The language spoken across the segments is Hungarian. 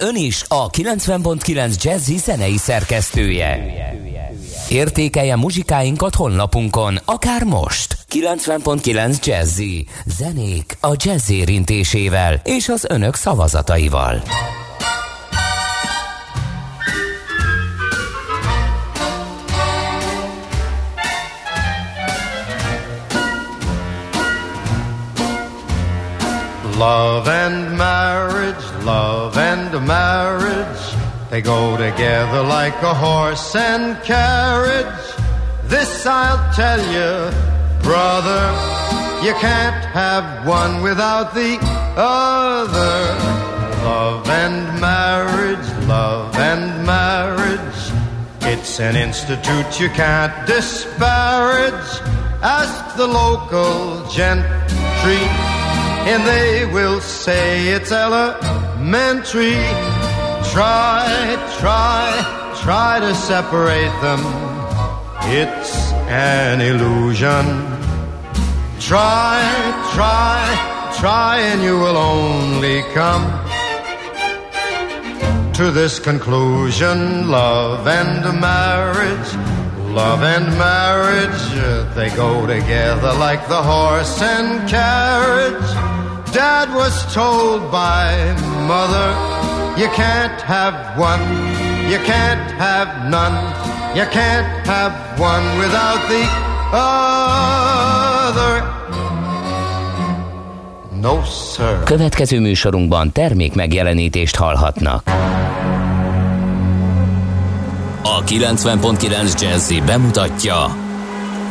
Ön is a 90.9 Jazzy zenei szerkesztője. Értékelje muzsikáinkat honlapunkon, akár most. 90.9 Jazzy. Zenék a jazz érintésével és az önök szavazataival. Love and marriage, love and marriage, they go together like a horse and carriage. This I'll tell you, brother, you can't have one without the other. Love and marriage, love and marriage, it's an institute you can't disparage. Ask the local gentry and they will say it's elementary. Mentry, try, try, try to separate them. It's an illusion. Try, try, try, and you will only come to this conclusion. Love and marriage, love and marriage, they go together like the horse and carriage. Dad was told by mother, you can't have one, you can't have none, you can't have one without the other. No, sir. Következő műsorunkban termék megjelenítést hallhatnak. A 90.9 Jazzy bemutatja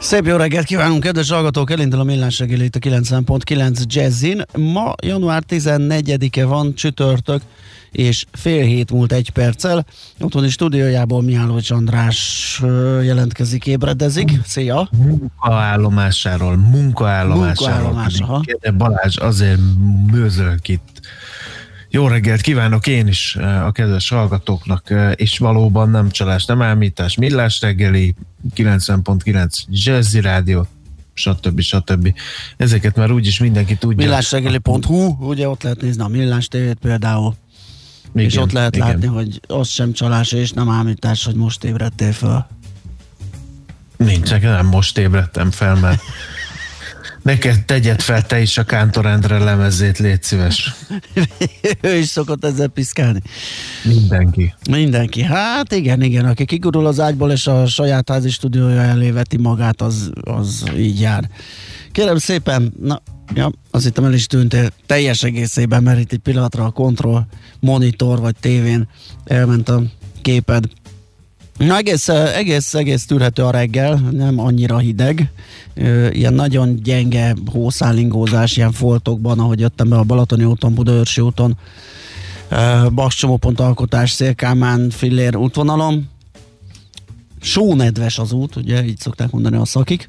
Szép jó reggelt kívánunk, kedves hallgatók! Elindul a millás reggeli itt a 90.9 Jazzin. Ma január 14-e van, csütörtök, és fél hét múlt egy perccel. Otthoni stúdiójából Mihálovics András jelentkezik, ébredezik. Szia! Munkaállomásáról, munkaállomásáról. Munkaállomás, Balázs azért mőzölök itt. Jó reggelt kívánok én is a kedves hallgatóknak, és valóban nem csalás, nem ámítás, millás reggeli, 90.9 Jazzy Rádió, stb. stb. Ezeket már úgyis mindenki tudja. Millásreggeli.hu, ugye ott lehet nézni a Millás tévét például. Igen, és ott lehet igen. látni, hogy az sem csalás és nem ámítás, hogy most ébredtél föl. Nincs, nem most ébredtem fel, mert neked tegyed fel te is a Kántorendre lemezét, légy szíves. ő is szokott ezzel piszkálni. Mindenki. Mindenki. Hát igen, igen, aki kigurul az ágyból és a saját házi stúdiója elé veti magát, az, az így jár. Kérem szépen, na, ja, azt hittem el is tűntél teljes egészében, mert itt egy pillanatra a kontroll monitor vagy tévén elment a képed. Na egész, egész, egész tűrhető a reggel, nem annyira hideg, ilyen nagyon gyenge hószálingózás, ilyen foltokban, ahogy jöttem be a Balatoni úton, Budaörsi úton, Bascsomópont alkotás, Szélkámán, Fillér útvonalon. Sónedves az út, ugye így szokták mondani a szakik,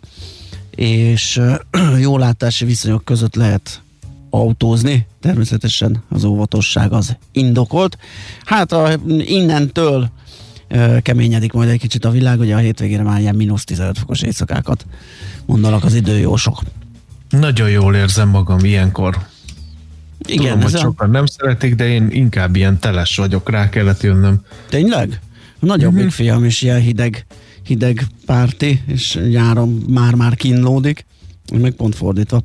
és jó látási viszonyok között lehet autózni, természetesen az óvatosság az indokolt. Hát a, innentől keményedik majd egy kicsit a világ, ugye a hétvégére már ilyen mínusz 15 fokos éjszakákat mondanak az időjósok. Nagyon jól érzem magam ilyenkor. Igen, Tudom, hogy a... sokan nem szeretik, de én inkább ilyen teles vagyok, rá kellett jönnöm. Tényleg? A nagyobbik mm-hmm. fiam is ilyen hideg, hideg párti, és nyáron már-már kínlódik, meg pont fordítva.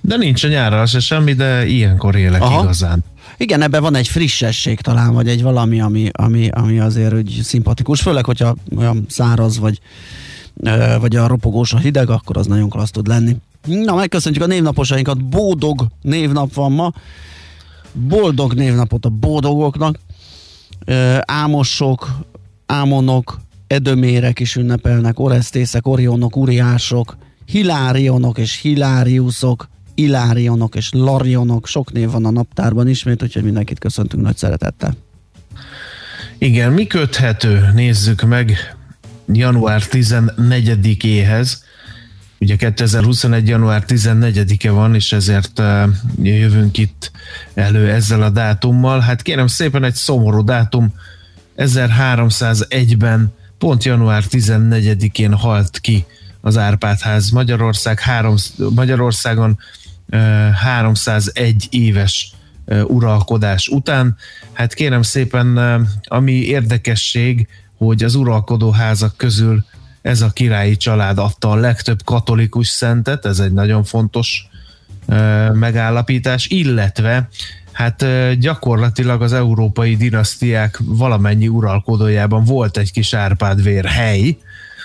De nincs a nyárra se semmi, de ilyenkor élek Aha. igazán. Igen, ebben van egy frissesség talán, vagy egy valami, ami, ami, ami azért úgy szimpatikus, főleg, hogyha olyan száraz, vagy, vagy a ropogós a hideg, akkor az nagyon klassz tud lenni. Na, megköszöntjük a névnaposainkat, Bódog névnap van ma, boldog névnapot a boldogoknak, Ámosok, Ámonok, Edömérek is ünnepelnek, Oresztészek, Orionok, Uriások, Hilárionok és Hiláriuszok, Ilárionok és Larionok, sok név van a naptárban ismét, úgyhogy mindenkit köszöntünk nagy szeretettel. Igen, mi köthető? Nézzük meg január 14-éhez. Ugye 2021. január 14-e van, és ezért uh, jövünk itt elő ezzel a dátummal. Hát kérem szépen egy szomorú dátum, 1301-ben pont január 14-én halt ki az Árpádház Magyarország három, Magyarországon 301 éves uralkodás után. Hát kérem szépen, ami érdekesség, hogy az uralkodó házak közül ez a királyi család adta a legtöbb katolikus szentet, ez egy nagyon fontos megállapítás, illetve hát gyakorlatilag az európai dinasztiák valamennyi uralkodójában volt egy kis Árpádvér hely,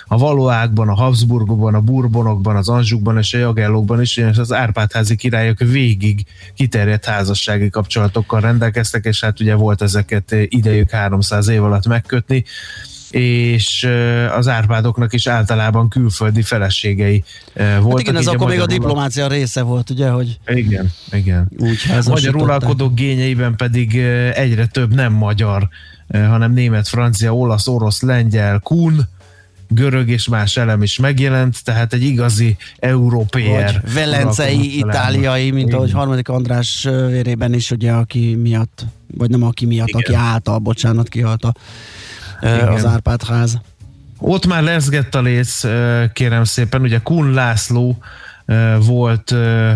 a Valóákban, a Habsburgokban, a Bourbonokban, az Anzsukban és a Jagellókban is, és az Árpádházi királyok végig kiterjedt házassági kapcsolatokkal rendelkeztek, és hát ugye volt ezeket idejük 300 év alatt megkötni és az Árpádoknak is általában külföldi feleségei voltak. Hát igen, ez akkor még a diplomácia része volt, ugye, hogy igen, igen. Úgy a magyar uralkodók gényeiben pedig egyre több nem magyar, hanem német, francia, olasz, orosz, lengyel, kun, görög és más elem is megjelent, tehát egy igazi európér. Velencei, itáliai, mint ahogy harmadik András vérében is, ugye, aki miatt, vagy nem aki miatt, Igen. aki által, bocsánat, kihalt a, az Árpád ház. Ott már leszgett a léc, kérem szépen, ugye Kun László volt,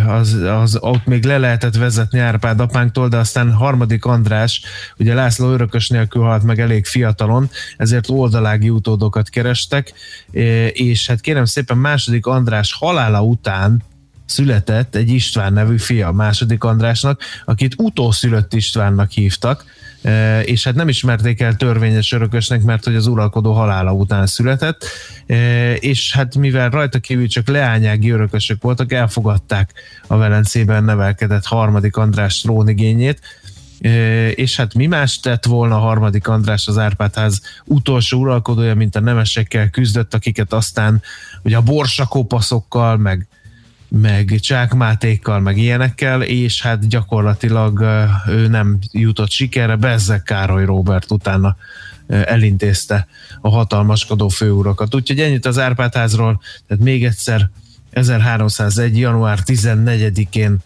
az, az, ott még le lehetett vezetni Árpád apánktól, de aztán harmadik András, ugye László örökös nélkül halt meg elég fiatalon, ezért oldalági utódokat kerestek, és hát kérem szépen második András halála után született egy István nevű fia második Andrásnak, akit utószülött Istvánnak hívtak, és hát nem ismerték el törvényes örökösnek, mert hogy az uralkodó halála után született, és hát mivel rajta kívül csak leányági örökösök voltak, elfogadták a Velencében nevelkedett harmadik András trónigényét, és hát mi más tett volna a harmadik András az Árpádház utolsó uralkodója, mint a nemesekkel küzdött, akiket aztán ugye a borsakópaszokkal, meg meg csákmátékkal, meg ilyenekkel, és hát gyakorlatilag ő nem jutott sikerre, Bezzek Károly Robert utána elintézte a hatalmaskodó főurakat. Úgyhogy ennyit az Árpádházról, tehát még egyszer 1301. január 14-én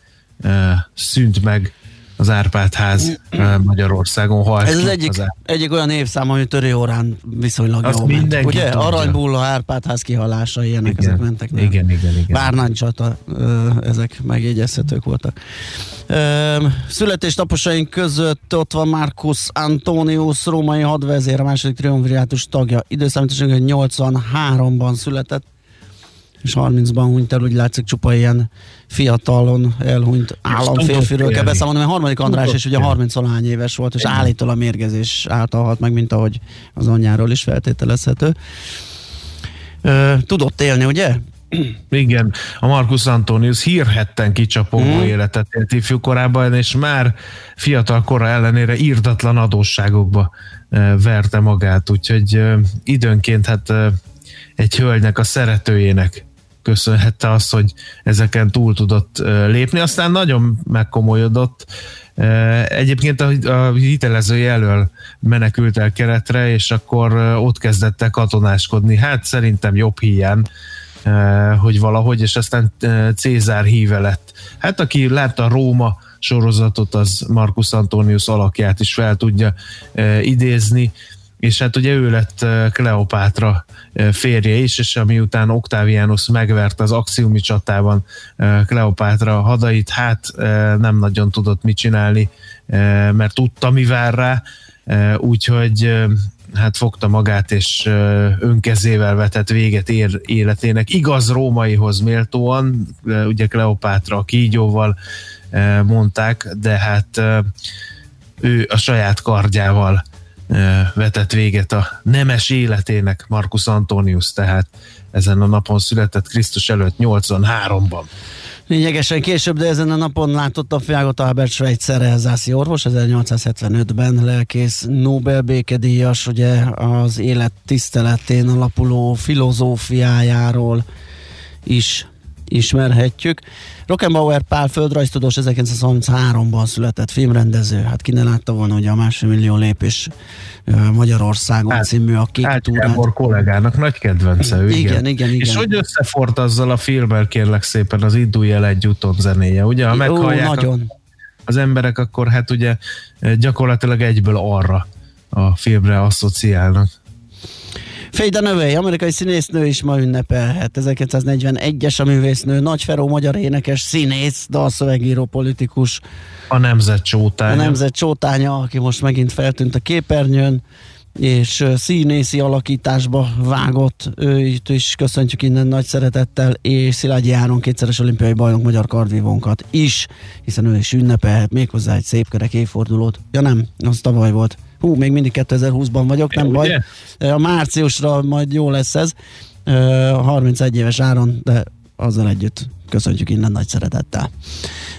szűnt meg az Árpád ház Magyarországon halt. Ez az egyik, az egyik olyan évszám, ami törő órán viszonylag Azt jó ment. Ugye? Aranybulla, Árpád ház kihalása, ilyenek igen, ezek mentek. Nem? Igen, igen, igen. Várnány csata, ezek megjegyezhetők voltak. Születésnaposaink között ott van Marcus Antonius, római hadvezér, a második triumvirátus tagja. Időszámításon 83-ban született és 30-ban hunyt el, úgy látszik csupa ilyen fiatalon elhunyt államférfiről kell beszámolni, mert harmadik András is ugye 30 lány éves volt, és állítólag mérgezés által halt meg, mint ahogy az anyjáról is feltételezhető. Tudott élni, ugye? Igen, a Marcus Antonius hírhetten kicsapó mm. életet élt ifjú korában, és már fiatal kora ellenére írdatlan adósságokba verte magát, úgyhogy időnként hát egy hölgynek, a szeretőjének köszönhette azt, hogy ezeken túl tudott lépni. Aztán nagyon megkomolyodott. Egyébként a, hitelező jelöl menekült el keretre, és akkor ott kezdett el katonáskodni. Hát szerintem jobb hiány, hogy valahogy, és aztán Cézár híve lett. Hát aki látta a Róma sorozatot, az Marcus Antonius alakját is fel tudja idézni és hát ugye ő lett Kleopátra férje is, és amiután Octavianus megvert az axiumi csatában Kleopátra hadait, hát nem nagyon tudott mit csinálni, mert tudta, mi vár rá, úgyhogy hát fogta magát, és önkezével vetett véget életének. Igaz rómaihoz méltóan, ugye Kleopátra kígyóval mondták, de hát ő a saját kardjával vetett véget a nemes életének Marcus Antonius, tehát ezen a napon született Krisztus előtt 83-ban. Lényegesen később, de ezen a napon látott a Fiagot Albert Schweitzer elzászi orvos, 1875-ben lelkész Nobel békedíjas, ugye az élet tiszteletén alapuló filozófiájáról is ismerhetjük. Rockenbauer Pál földrajztudós 1933-ban született filmrendező. Hát ki ne látta volna, hogy a másfél millió lépés Magyarországon hát, című a kék hát túrán. kollégának nagy kedvence ő, igen. Igen, igen, igen. És hogy összefort azzal a filmmel kérlek szépen az Indulj el egy úton zenéje, ugye? Ha meghallják nagyon. az emberek, akkor hát ugye gyakorlatilag egyből arra a filmre asszociálnak. Faye Dunaway, amerikai színésznő is ma ünnepelhet. 1941-es a művésznő, Nagy Feró magyar énekes, színész, dalszövegíró, politikus. A nemzet csótánya. A nemzet csótánya, aki most megint feltűnt a képernyőn és színészi alakításba vágott, őt is köszöntjük innen nagy szeretettel, és Szilágyi Áron kétszeres olimpiai bajnok magyar kardvívónkat is, hiszen ő is ünnepelhet méghozzá egy szép kerek évfordulót. Ja nem, az tavaly volt. Hú, még mindig 2020-ban vagyok, nem baj. A márciusra majd jó lesz ez. 31 éves áron, de azzal együtt köszöntjük innen nagy szeretettel.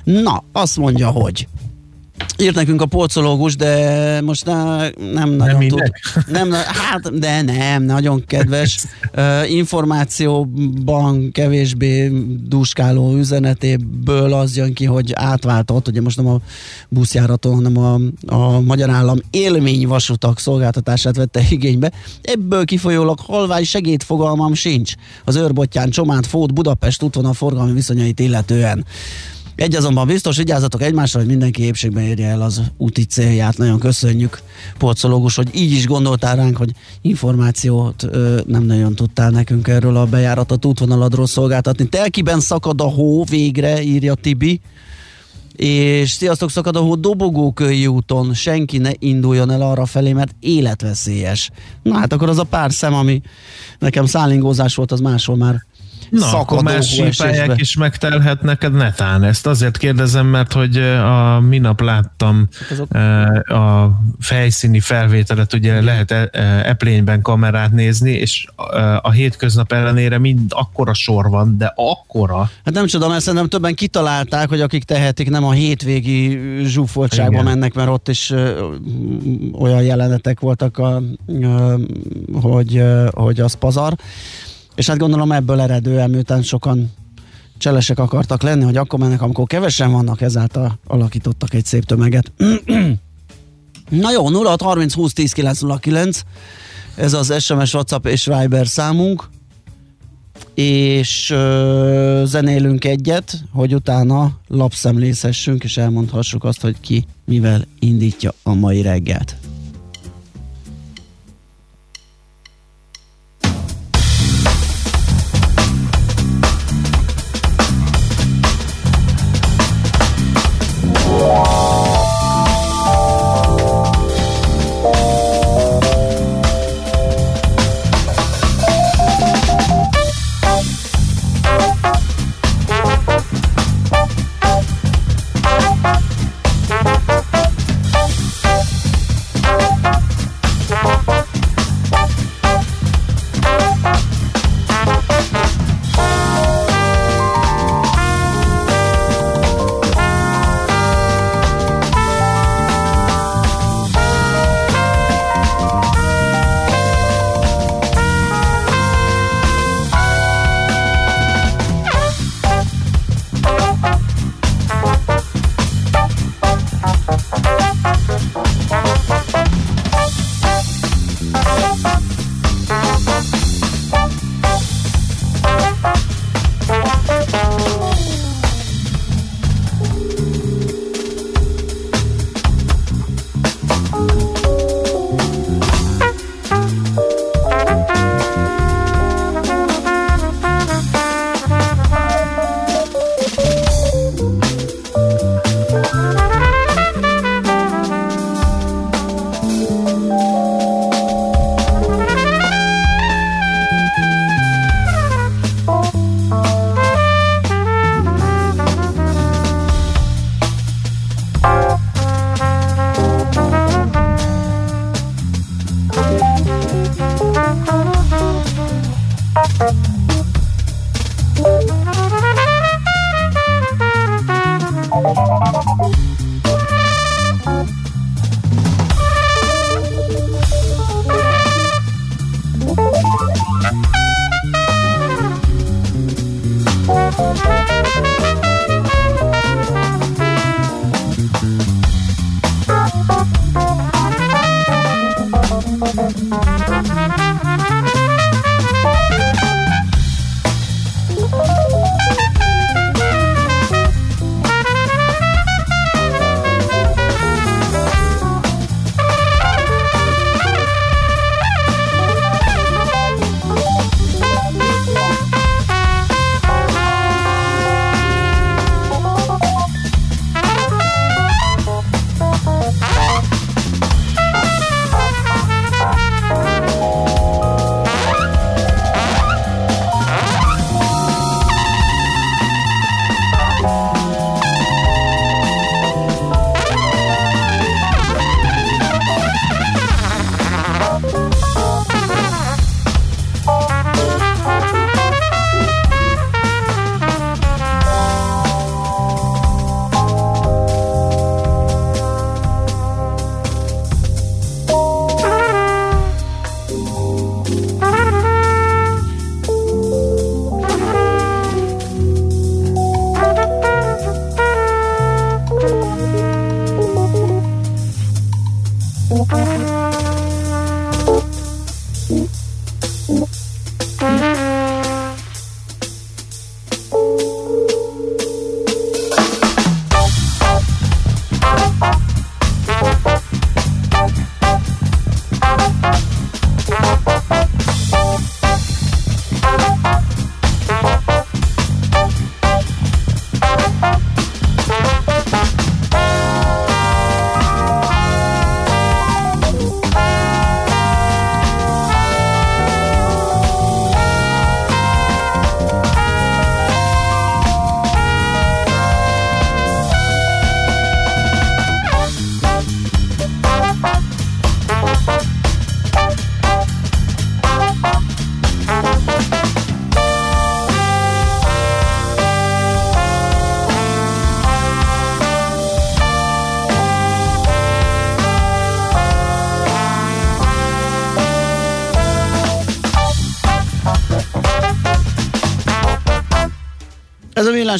Na, azt mondja, hogy Írt nekünk a polcológus, de most ne, nem nagyon nem tud. Nem, hát, de nem, nagyon kedves. Uh, információban kevésbé duskáló üzenetéből az jön ki, hogy átváltott, ugye most nem a buszjáraton, hanem a, a Magyar Állam élményvasutak szolgáltatását vette igénybe. Ebből kifolyólag halvány segédfogalmam sincs. Az őrbottyán Csomát, Fót, Budapest útvonal forgalmi viszonyait illetően. Egy azonban biztos, vigyázzatok egymásra, hogy mindenki épségben érje el az úti célját. Nagyon köszönjük, porcológus, hogy így is gondoltál ránk, hogy információt ö, nem nagyon tudtál nekünk erről a bejáratot útvonaladról szolgáltatni. Telkiben szakad a hó végre, írja Tibi és sziasztok szakad a hó Dobogókői úton, senki ne induljon el arra felé, mert életveszélyes. Na hát akkor az a pár szem, ami nekem szállingózás volt, az máshol már Na, akkor más sípályák is megtelhet neked netán. Ezt azért kérdezem, mert hogy a minap láttam Azok... a fejszíni felvételet, ugye lehet eplényben kamerát nézni, és a hétköznap ellenére mind akkora sor van, de akkora. Hát nem csodom, mert szerintem többen kitalálták, hogy akik tehetik, nem a hétvégi zsúfoltságba mennek, mert ott is olyan jelenetek voltak, a, hogy, hogy az pazar. És hát gondolom ebből eredően, miután sokan cselesek akartak lenni, hogy akkor mennek, amikor kevesen vannak, ezáltal alakítottak egy szép tömeget. Na jó, 06 30 20 10 909 ez az SMS, WhatsApp és Viber számunk és ö, zenélünk egyet, hogy utána lapszemlészhessünk, és elmondhassuk azt, hogy ki mivel indítja a mai reggelt.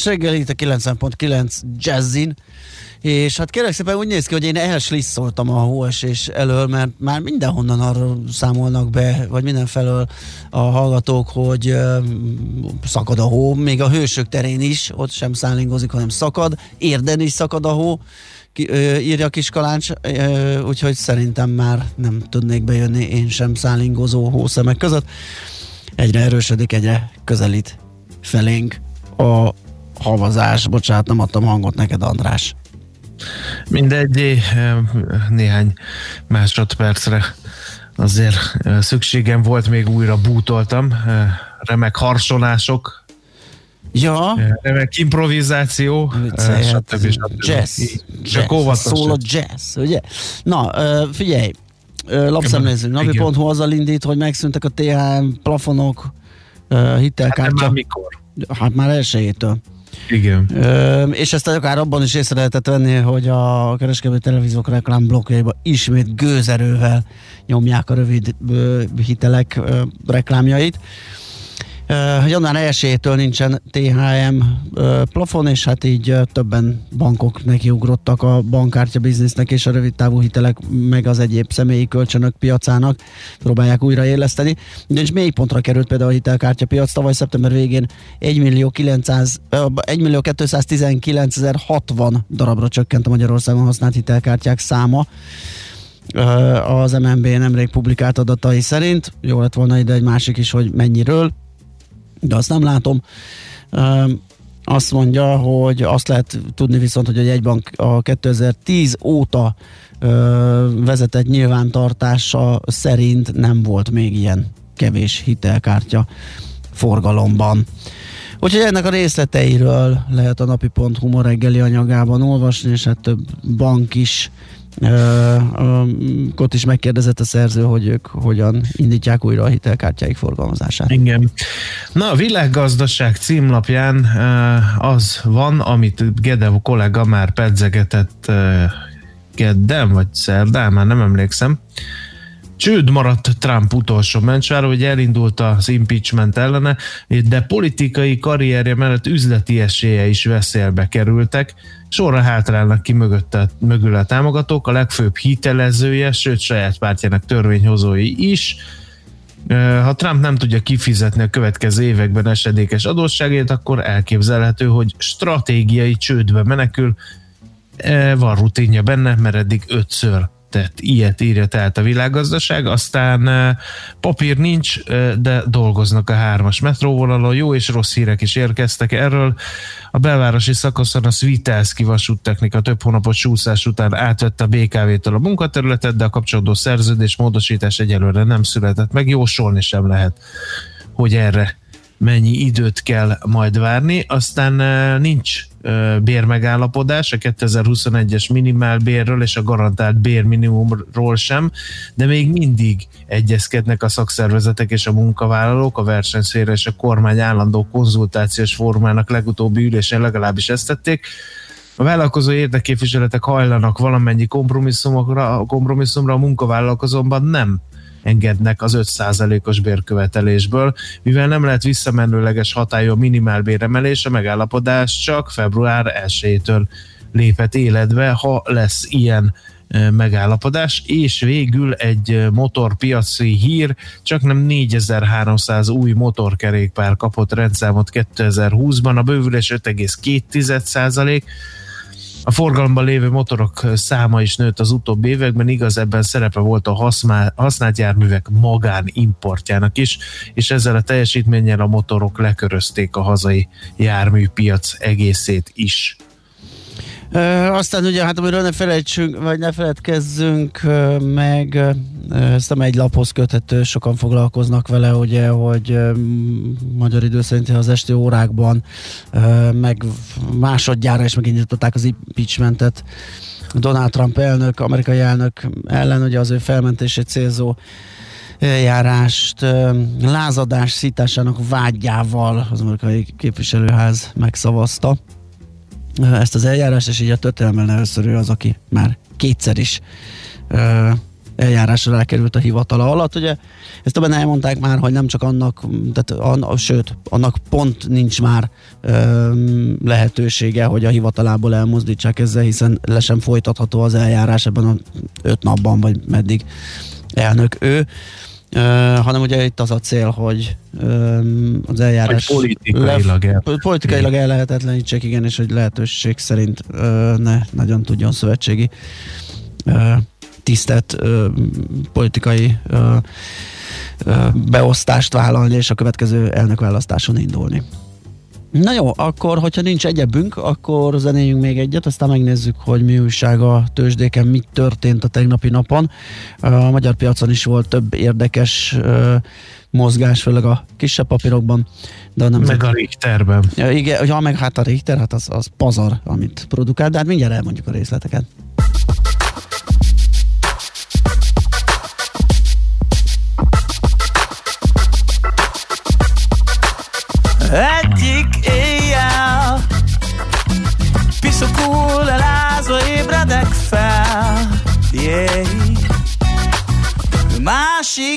Millás reggel itt a 90.9 Jazzin, és hát kérlek szépen úgy néz ki, hogy én elslisszoltam a hóesés elől, mert már mindenhonnan arról számolnak be, vagy mindenfelől a hallgatók, hogy uh, szakad a hó, még a hősök terén is, ott sem szállingozik, hanem szakad, érden is szakad a hó, ki, ö, írja kis kalács, ö, úgyhogy szerintem már nem tudnék bejönni én sem szállingozó hószemek között. Egyre erősödik, egyre közelít felénk a havazás. Bocsánat, nem adtam hangot neked, András. Mindegy, néhány másodpercre azért szükségem volt, még újra bútoltam. Remek harsonások, Ja. Remek improvizáció, stb. Jazz. Csak jazz. Szól a jazz, ugye? Na, figyelj, lapszemlézünk. Napi.hu azzal indít, hogy megszűntek a THM plafonok, hitelkártya. Hát már mikor? Hát már elsőjétől. Igen. Ö, és ezt akár abban is észre lehetett venni, hogy a kereskedő televíziók reklámblokkjaiba ismét gőzerővel nyomják a rövid ö, hitelek ö, reklámjait. Január 1-től nincsen THM uh, plafon, és hát így uh, többen bankok nekiugrottak a bankkártya biznisznek és a rövid távú hitelek, meg az egyéb személyi kölcsönök piacának próbálják újraéleszteni. Ugyanis mély pontra került például a hitelkártya piac, tavaly szeptember végén 1 millió, 900, 1 millió 219.060 darabra csökkent a Magyarországon használt hitelkártyák száma az MNB nemrég publikált adatai szerint. Jó lett volna ide egy másik is, hogy mennyiről de azt nem látom. Azt mondja, hogy azt lehet tudni viszont, hogy a jegybank a 2010 óta vezetett nyilvántartása szerint nem volt még ilyen kevés hitelkártya forgalomban. Úgyhogy ennek a részleteiről lehet a napi.hu reggeli anyagában olvasni, és hát több bank is ott is megkérdezett a szerző, hogy ők hogyan indítják újra a hitelkártyáik forgalmazását. Igen. Na, a világgazdaság címlapján az van, amit Gedev kollega már pedzegetett kedden, vagy szerdán, már nem emlékszem, Csőd maradt Trump utolsó mencsvára, hogy elindult az impeachment ellene, de politikai karrierje mellett üzleti esélye is veszélybe kerültek. Sorra hátrálnak ki mögötte, mögül a támogatók, a legfőbb hitelezője, sőt saját pártjának törvényhozói is. Ha Trump nem tudja kifizetni a következő években esedékes adósságét, akkor elképzelhető, hogy stratégiai csődbe menekül. Van rutinja benne, mert eddig ötször tett ilyet írja tehát a világgazdaság, aztán papír nincs, de dolgoznak a hármas metróvonalon, jó és rossz hírek is érkeztek erről. A belvárosi szakaszon a Svitelszki vasúttechnika több hónapos csúszás után átvette a BKV-től a munkaterületet, de a kapcsolódó szerződés módosítás egyelőre nem született meg, jósolni sem lehet, hogy erre mennyi időt kell majd várni. Aztán nincs bérmegállapodás a 2021-es minimálbérről és a garantált bérminimumról sem, de még mindig egyezkednek a szakszervezetek és a munkavállalók, a versenyszféra és a kormány állandó konzultációs formának legutóbbi ülésén legalábbis ezt tették. A vállalkozó érdekképviseletek hajlanak valamennyi kompromisszumokra, kompromisszumra a munkavállalkozóban nem engednek az 5%-os bérkövetelésből, mivel nem lehet visszamenőleges hatályú minimálbéremelés, a megállapodás csak február 1-től lépett életbe, ha lesz ilyen megállapodás, és végül egy motorpiaci hír, csak nem 4300 új motorkerékpár kapott rendszámot 2020-ban, a bővülés 5,2 százalék, a forgalomban lévő motorok száma is nőtt az utóbbi években, igaz ebben szerepe volt a használt járművek magánimportjának is, és ezzel a teljesítménnyel a motorok lekörözték a hazai járműpiac egészét is. Ö, aztán ugye, hát amiről ne felejtsünk, vagy ne feledkezzünk meg, ezt nem egy laphoz köthető, sokan foglalkoznak vele, ugye, hogy magyar idő szerint az esti órákban meg másodjára is megindították az impeachmentet Donald Trump elnök, amerikai elnök ellen, ugye az ő felmentését célzó eljárást lázadás szításának vágyával az amerikai képviselőház megszavazta ezt az eljárást, és így a történelemben először ő az, aki már kétszer is ö, eljárásra elkerült a hivatala alatt. Ugye ezt többen elmondták már, hogy nem csak annak, tehát an, sőt, annak pont nincs már ö, lehetősége, hogy a hivatalából elmozdítsák ezzel, hiszen le sem folytatható az eljárás ebben a öt napban, vagy meddig elnök ő. Uh, hanem ugye itt az a cél, hogy um, az eljárás hogy politikailag, el... politikailag el lehetetlenítsék, igen, és hogy lehetőség szerint uh, ne nagyon tudjon szövetségi uh, tisztet, uh, politikai uh, uh, beosztást vállalni, és a következő elnökválasztáson indulni. Na jó, akkor, hogyha nincs egyebünk, akkor zenéljünk még egyet, aztán megnézzük, hogy mi újság a tőzsdéken, mi történt a tegnapi napon. A magyar piacon is volt több érdekes mozgás, főleg a kisebb papírokban. De nemzet... Meg a Richterben. Ja, igen, ja, meg hát a Richter, hát az, az pazar, amit produkál, de hát mindjárt elmondjuk a részleteket.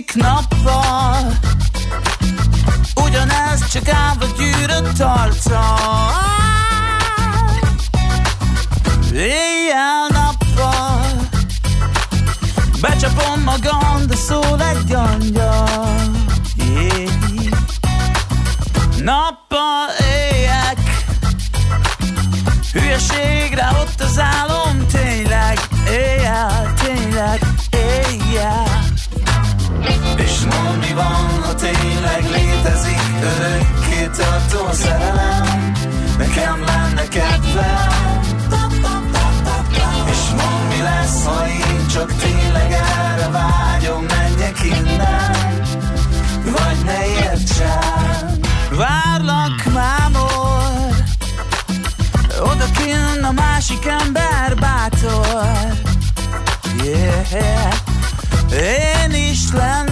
Másik nappal. Ugyanez csak állva gyűrött arca Éjjel-nappal Becsapom magam, de szól egy angyal. Yeah. Nappal éjek. Hülyeségre ott az álom Tényleg, éjjel, tényleg, éjjel És mond mi van, ha tényleg létezik Örökké tartó szerelem. Nekem lenne kedvem. És mond mi lesz, ha én csak tényleg erre vágyom Menjek innen. Vagy ne értsem Várlak mámor Oda kinn a másik ember bátor. Yeah. Én is lennék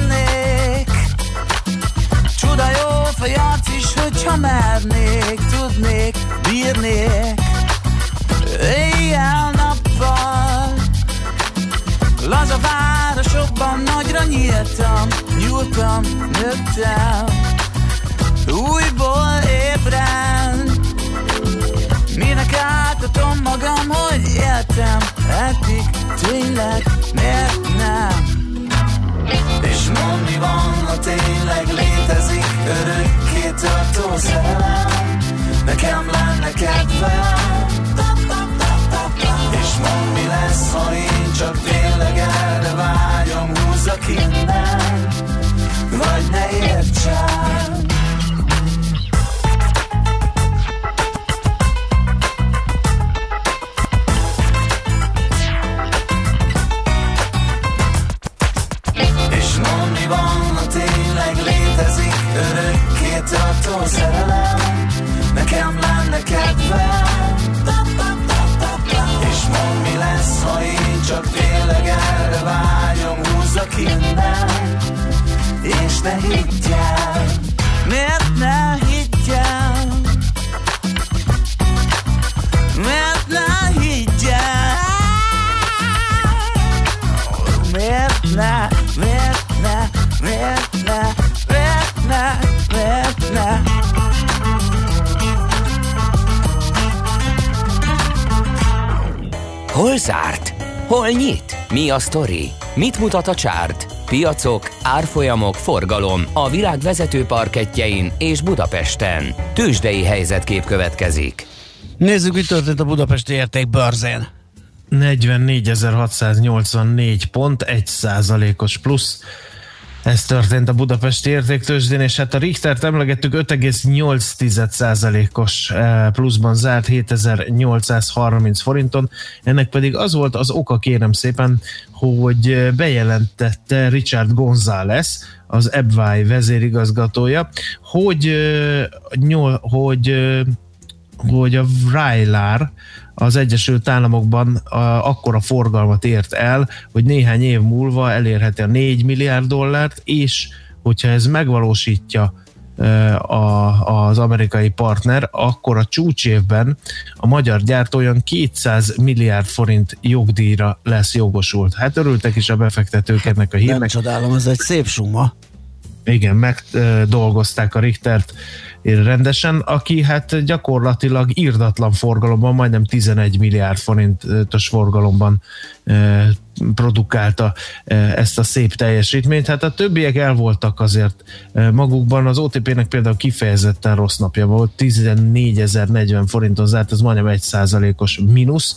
jó fejarc is, hogyha mernék Tudnék, bírnék. Éjjel-nappal Laza városokban nagyra nyíltam Nyúltam, nőttem. Újból ébren. Minek átadom magam, hogy éltem? Eddig tényleg miért nem És mondd van, ha tényleg létezik Örökké tartó szerelem Nekem lenne kedvem. És mondd mi lesz, ha én csak tényleg erre vágyom Húzzak innen Vagy ne értsem Kedvem És mondd mi lesz, ha én csak tényleg erre vágyom? Húzzak innen És ne higgyel. Miért ne higgyel? Miért ne higgyel? Miért ne, miért ne, miért Hol zárt? Hol nyit? Mi a sztori? Mit mutat a csárt? Piacok, árfolyamok, forgalom a világ vezető parketjein és Budapesten. Tősdei helyzetkép következik. Nézzük, mi történt a budapesti értékbörzén. 44.684 pont, 1 százalékos plusz ez történt a Budapesti értéktősdén, és hát a Richtert emlegettük 5,8%-os eh, pluszban zárt 7830 forinton. Ennek pedig az volt az oka, kérem szépen, hogy bejelentette Richard González, az Ebvai vezérigazgatója, hogy, eh, hogy, eh, hogy a Rylar, az Egyesült Államokban a, akkora forgalmat ért el, hogy néhány év múlva elérheti a 4 milliárd dollárt, és hogyha ez megvalósítja a, az amerikai partner, akkor a csúcsévben a magyar gyártó olyan 200 milliárd forint jogdíjra lesz jogosult. Hát örültek is a befektetők ennek a hírnek. Nem csodálom, ez egy szép suma. Igen, megdolgozták a Richtert rendesen, aki hát gyakorlatilag írdatlan forgalomban, majdnem 11 milliárd forintos forgalomban produkálta ezt a szép teljesítményt. Hát a többiek el voltak azért magukban, az OTP-nek például kifejezetten rossz napja volt, 14.040 forinton zárt, ez majdnem 1 os mínusz.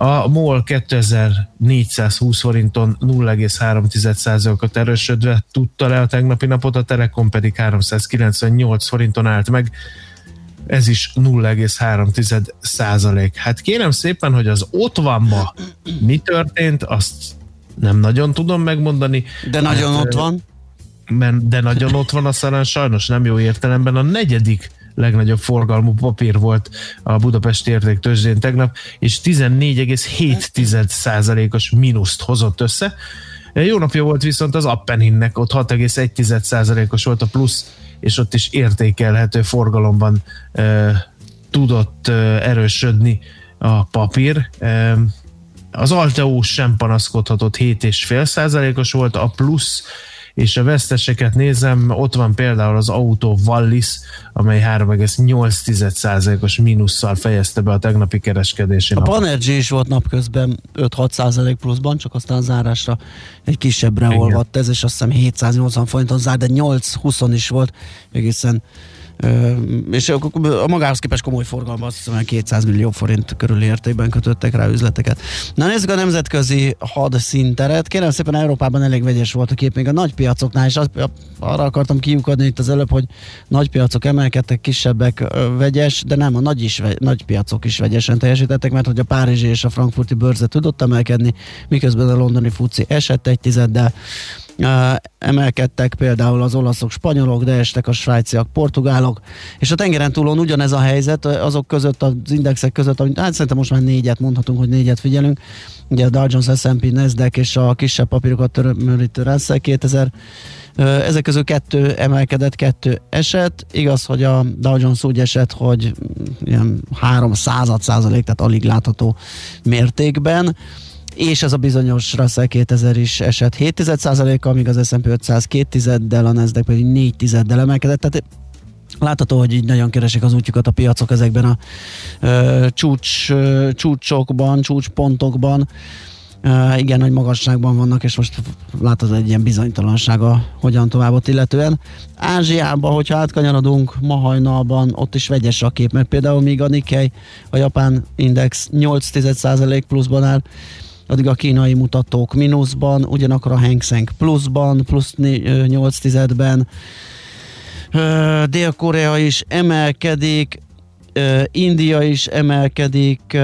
A MOL 2420 forinton 0,3%-ot erősödve tudta le a tegnapi napot, a Telekom pedig 398 forinton állt meg, ez is 0,3 százalék. Hát kérem szépen, hogy az ott vanba mi történt, azt nem nagyon tudom megmondani. De nagyon hát, ott van. De nagyon ott van, aztán sajnos nem jó értelemben a negyedik legnagyobb forgalmú papír volt a Budapesti értéktőzsdén tegnap, és 14,7%-os mínuszt hozott össze. Jó napja volt viszont az Appeninnek, ott 6,1%-os volt a plusz, és ott is értékelhető forgalomban e, tudott e, erősödni a papír. E, az Alteo sem panaszkodhatott 7,5%-os volt, a plusz és a veszteseket nézem, ott van például az autó Wallis, amely 3,8%-os mínusszal fejezte be a tegnapi kereskedési A Panergy is volt napközben 5-6% pluszban, csak aztán zárásra egy kisebbre olvadt ez, és azt hiszem 780 forinton zár, de 8-20 is volt egészen és a magához képest komoly forgalomban azt hiszem, 200 millió forint körüli értékben kötöttek rá üzleteket. Na nézzük a nemzetközi hadszínteret. Kérem szépen Európában elég vegyes volt a kép, még a nagy piacoknál, és az, arra akartam kiukadni itt az előbb, hogy nagy piacok emelkedtek, kisebbek vegyes, de nem, a nagy, is, nagy piacok is vegyesen teljesítettek, mert hogy a Párizsi és a frankfurti bőrze tudott emelkedni, miközben a londoni fuci esett egy tizeddel, emelkedtek például az olaszok, spanyolok, de estek a svájciak, portugálok, és a tengeren túlon ugyanez a helyzet, azok között, az indexek között, amit hát szerintem most már négyet mondhatunk, hogy négyet figyelünk, ugye a Dow Jones, S&P, Nasdaq és a kisebb papírokat törömörítő Russell 2000 ezek közül kettő emelkedett, kettő eset. Igaz, hogy a Dow Jones úgy esett, hogy ilyen 3 század százalék, tehát alig látható mértékben és ez a bizonyos Russell 2000 is esett 7 kal míg az S&P 500 2 del a Nasdaq pedig 4 del emelkedett, tehát Látható, hogy így nagyon keresik az útjukat a piacok ezekben a ö, csúcs, ö, csúcsokban, csúcspontokban. Uh, igen, nagy magasságban vannak, és most látod egy ilyen bizonytalansága, hogyan tovább ott illetően. Ázsiában, hogyha átkanyarodunk ma hajnalban, ott is vegyes a kép, mert például még a Nikkei, a japán index 8% pluszban áll, addig a kínai mutatók mínuszban, ugyanakkor a Hang Seng pluszban, plusz 8 tizedben, Dél-Korea is emelkedik, India is emelkedik,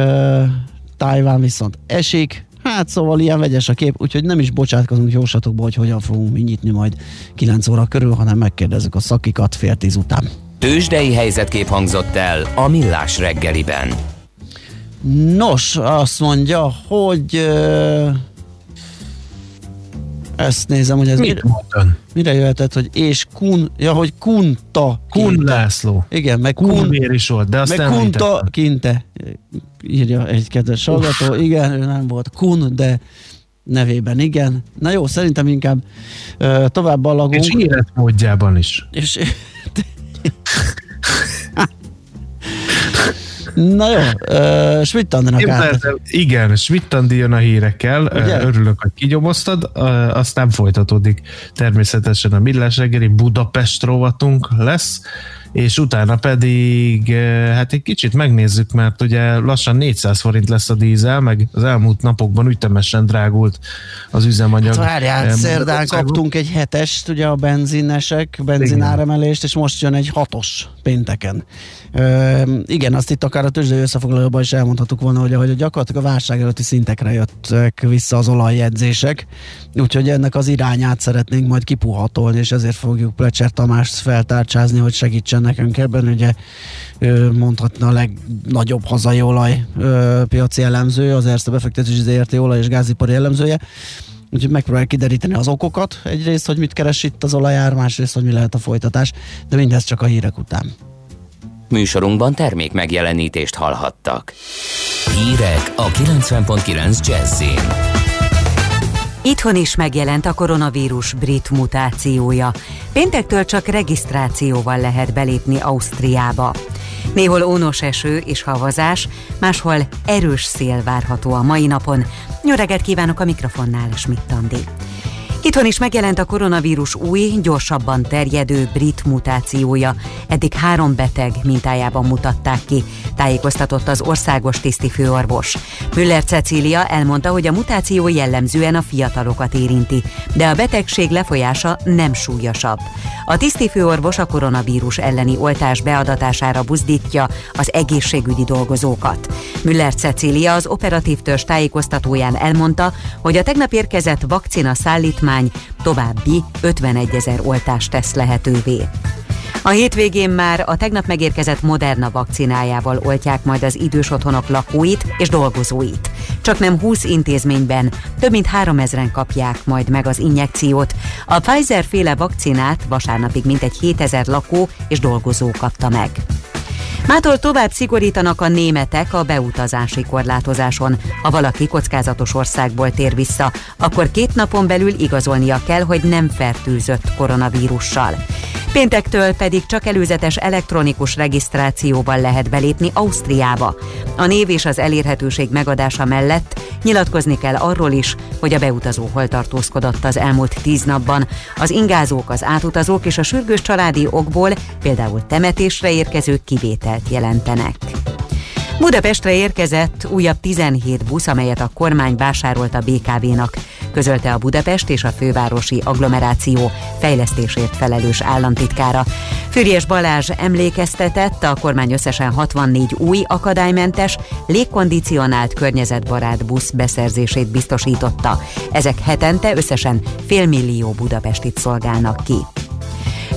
Tájván viszont esik, Hát szóval ilyen vegyes a kép, úgyhogy nem is bocsátkozunk jósatokba, hogy hogyan fogunk mi nyitni majd 9 óra körül, hanem megkérdezzük a szakikat fél tíz után. Tőzsdei helyzetkép hangzott el a Millás reggeliben. Nos, azt mondja, hogy ezt nézem, hogy ez Mit mire, mire jöhetett, hogy és kun, ja, hogy kunta. Kun László. Igen, meg kun, is volt, de azt meg kunta kinte. Írja egy kedves hallgató. Igen, ő nem volt kun, de nevében, igen. Na jó, szerintem inkább uh, tovább ballagunk. És életmódjában is. És Na jó, uh, Igen, schmidt jön a hírekkel. Ugye? Örülök, hogy kigyomoztad. Uh, aztán folytatódik természetesen a Millás reggeli Budapest rovatunk lesz és utána pedig hát egy kicsit megnézzük, mert ugye lassan 400 forint lesz a dízel, meg az elmúlt napokban ütemesen drágult az üzemanyag. Hát várjál, szerdán kaptunk egy hetest, ugye a benzinesek, benzináremelést, és most jön egy hatos pénteken. Ö, igen, azt itt akár a tőzsdei összefoglalóban is elmondhatuk volna, hogy, hogy gyakorlatilag a válság előtti szintekre jöttek vissza az olajjegyzések, úgyhogy ennek az irányát szeretnénk majd kipuhatolni, és ezért fogjuk Plecser Tamást feltárcsázni, hogy segítsen nekünk ebben, ugye mondhatna a legnagyobb hazai olaj piaci elemző, az Erste befektetési ZRT. Olaj és gázipari elemzője úgyhogy megpróbáljuk kideríteni az okokat. Egyrészt, hogy mit keres itt az olajár, másrészt, hogy mi lehet a folytatás, de mindez csak a hírek után. Műsorunkban termék megjelenítést hallhattak. Hírek a 90.9 Jazzin. Itthon is megjelent a koronavírus brit mutációja. Péntektől csak regisztrációval lehet belépni Ausztriába. Néhol ónos eső és havazás, máshol erős szél várható a mai napon. Nyöreget kívánok a mikrofonnál, Schmidt Andi. Itthon is megjelent a koronavírus új, gyorsabban terjedő brit mutációja. Eddig három beteg mintájában mutatták ki, tájékoztatott az országos tisztifőorvos. Müller Cecília elmondta, hogy a mutáció jellemzően a fiatalokat érinti, de a betegség lefolyása nem súlyosabb. A tisztifőorvos a koronavírus elleni oltás beadatására buzdítja az egészségügyi dolgozókat. Müller Cecília az operatív törzs tájékoztatóján elmondta, hogy a tegnap érkezett vakcina szállítmány kormány további 51 ezer oltást tesz lehetővé. A hétvégén már a tegnap megérkezett Moderna vakcinájával oltják majd az idős otthonok lakóit és dolgozóit. Csak nem 20 intézményben több mint 3000-en kapják majd meg az injekciót. A Pfizer féle vakcinát vasárnapig mintegy 7000 lakó és dolgozó kapta meg. Mától tovább szigorítanak a németek a beutazási korlátozáson. Ha valaki kockázatos országból tér vissza, akkor két napon belül igazolnia kell, hogy nem fertőzött koronavírussal. Péntektől pedig csak előzetes elektronikus regisztrációval lehet belépni Ausztriába. A név és az elérhetőség megadása mellett nyilatkozni kell arról is, hogy a beutazó hol tartózkodott az elmúlt tíz napban. Az ingázók, az átutazók és a sürgős családi okból, például temetésre érkezők kivételt jelentenek. Budapestre érkezett újabb 17 busz, amelyet a kormány vásárolt a BKV-nak, közölte a Budapest és a fővárosi agglomeráció fejlesztésért felelős államtitkára. Füriyes Balázs emlékeztetett, a kormány összesen 64 új akadálymentes, légkondicionált környezetbarát busz beszerzését biztosította. Ezek hetente összesen félmillió Budapestit szolgálnak ki.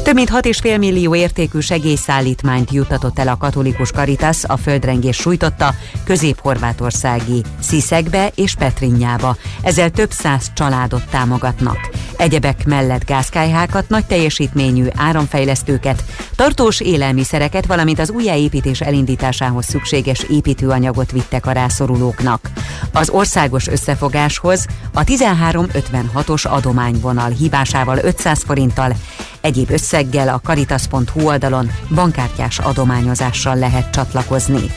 Több mint 6,5 millió értékű segélyszállítmányt juttatott el a katolikus Karitas a földrengés sújtotta közép-horvátországi Sziszegbe és Petrinyába. Ezzel több száz családot támogatnak. Egyebek mellett gázkályhákat, nagy teljesítményű áramfejlesztőket, tartós élelmiszereket, valamint az újjáépítés elindításához szükséges építőanyagot vittek a rászorulóknak. Az országos összefogáshoz a 1356-os adományvonal hívásával 500 forinttal Egyéb összeggel a caritas.hu oldalon bankkártyás adományozással lehet csatlakozni.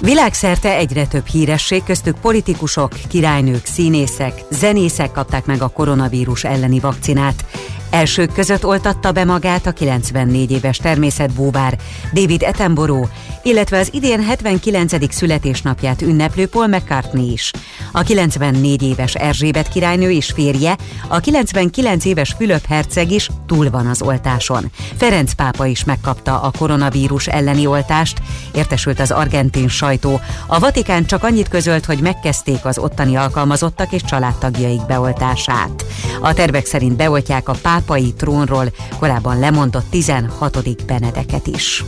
Világszerte egyre több híresség, köztük politikusok, királynők, színészek, zenészek kapták meg a koronavírus elleni vakcinát. Elsők között oltatta be magát a 94 éves természetbúvár David Attenborough, illetve az idén 79. születésnapját ünneplő Paul McCartney is. A 94 éves Erzsébet királynő és férje, a 99 éves Fülöp herceg is túl van az oltáson. Ferenc pápa is megkapta a koronavírus elleni oltást, értesült az argentin sajtó. A Vatikán csak annyit közölt, hogy megkezdték az ottani alkalmazottak és családtagjaik beoltását. A tervek szerint beoltják a pápai trónról korábban lemondott 16. Benedeket is.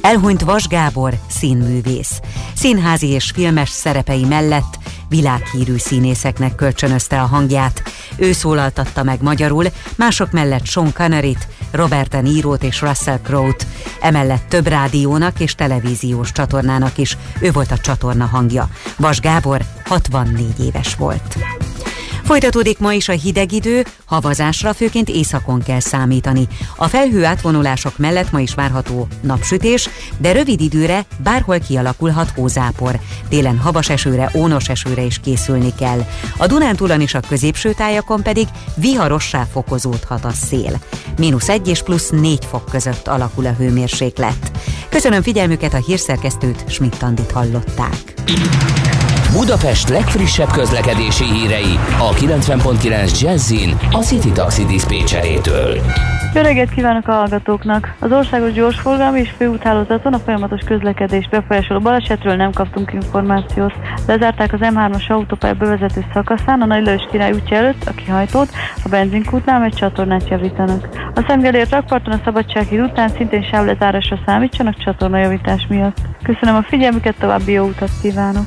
Elhunyt Vas Gábor, színművész. Színházi és filmes szerepei mellett világhírű színészeknek kölcsönözte a hangját. Ő szólaltatta meg magyarul, mások mellett Sean Connery-t, Robert De és Russell Crowe-t. Emellett több rádiónak és televíziós csatornának is ő volt a csatorna hangja. Vas Gábor 64 éves volt. Folytatódik ma is a hideg idő, havazásra főként északon kell számítani. A felhő átvonulások mellett ma is várható napsütés, de rövid időre bárhol kialakulhat hózápor. Télen havas esőre, ónos esőre is készülni kell. A Dunántúlon és a középső tájakon pedig viharossá fokozódhat a szél. Mínusz 1 és plusz 4 fok között alakul a hőmérséklet. Köszönöm figyelmüket a hírszerkesztőt, Schmidt-Tandit hallották. Budapest legfrissebb közlekedési hírei a 90.9 Jazzin a City Taxi Dispécsejétől. Jó reggelt kívánok a hallgatóknak! Az országos gyorsforgalmi és főúthálózaton a folyamatos közlekedés befolyásoló balesetről nem kaptunk információt. Lezárták az M3-as autópálya bevezető szakaszán a Nagy Lajos Király útja előtt a kihajtót, a benzinkútnál egy csatornát javítanak. A Szentgelért rakparton a Szabadsághíd után szintén sávlezárásra számítsanak csatornajavítás miatt. Köszönöm a figyelmüket, további jó utat kívánok!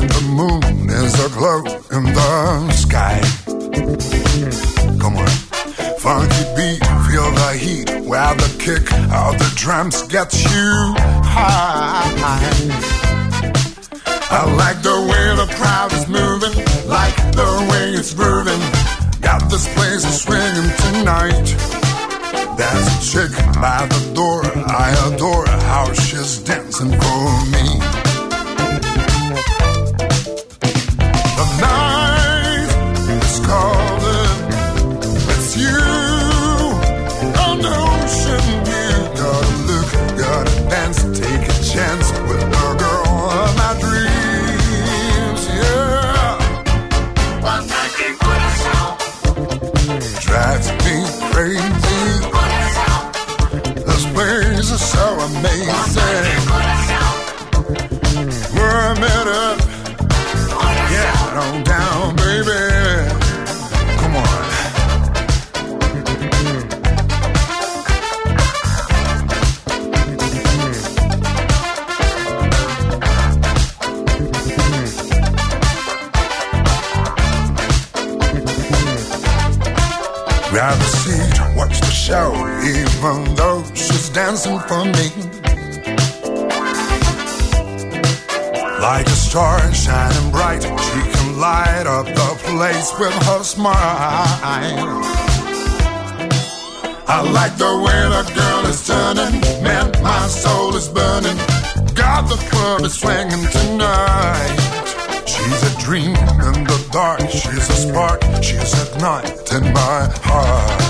When the moon is aglow in the sky. Come on. Funky beat, feel the heat where the kick of the drums gets you high. I like the way the crowd is moving, like the way it's moving. Got this place swinging tonight. There's a chick by the door, I adore how she's dancing for me. For me. Like a star shining bright, she can light up the place with her smile. I like the way the girl is turning, man, my soul is burning. God, the club is swinging tonight. She's a dream in the dark, she's a spark, she's igniting my heart.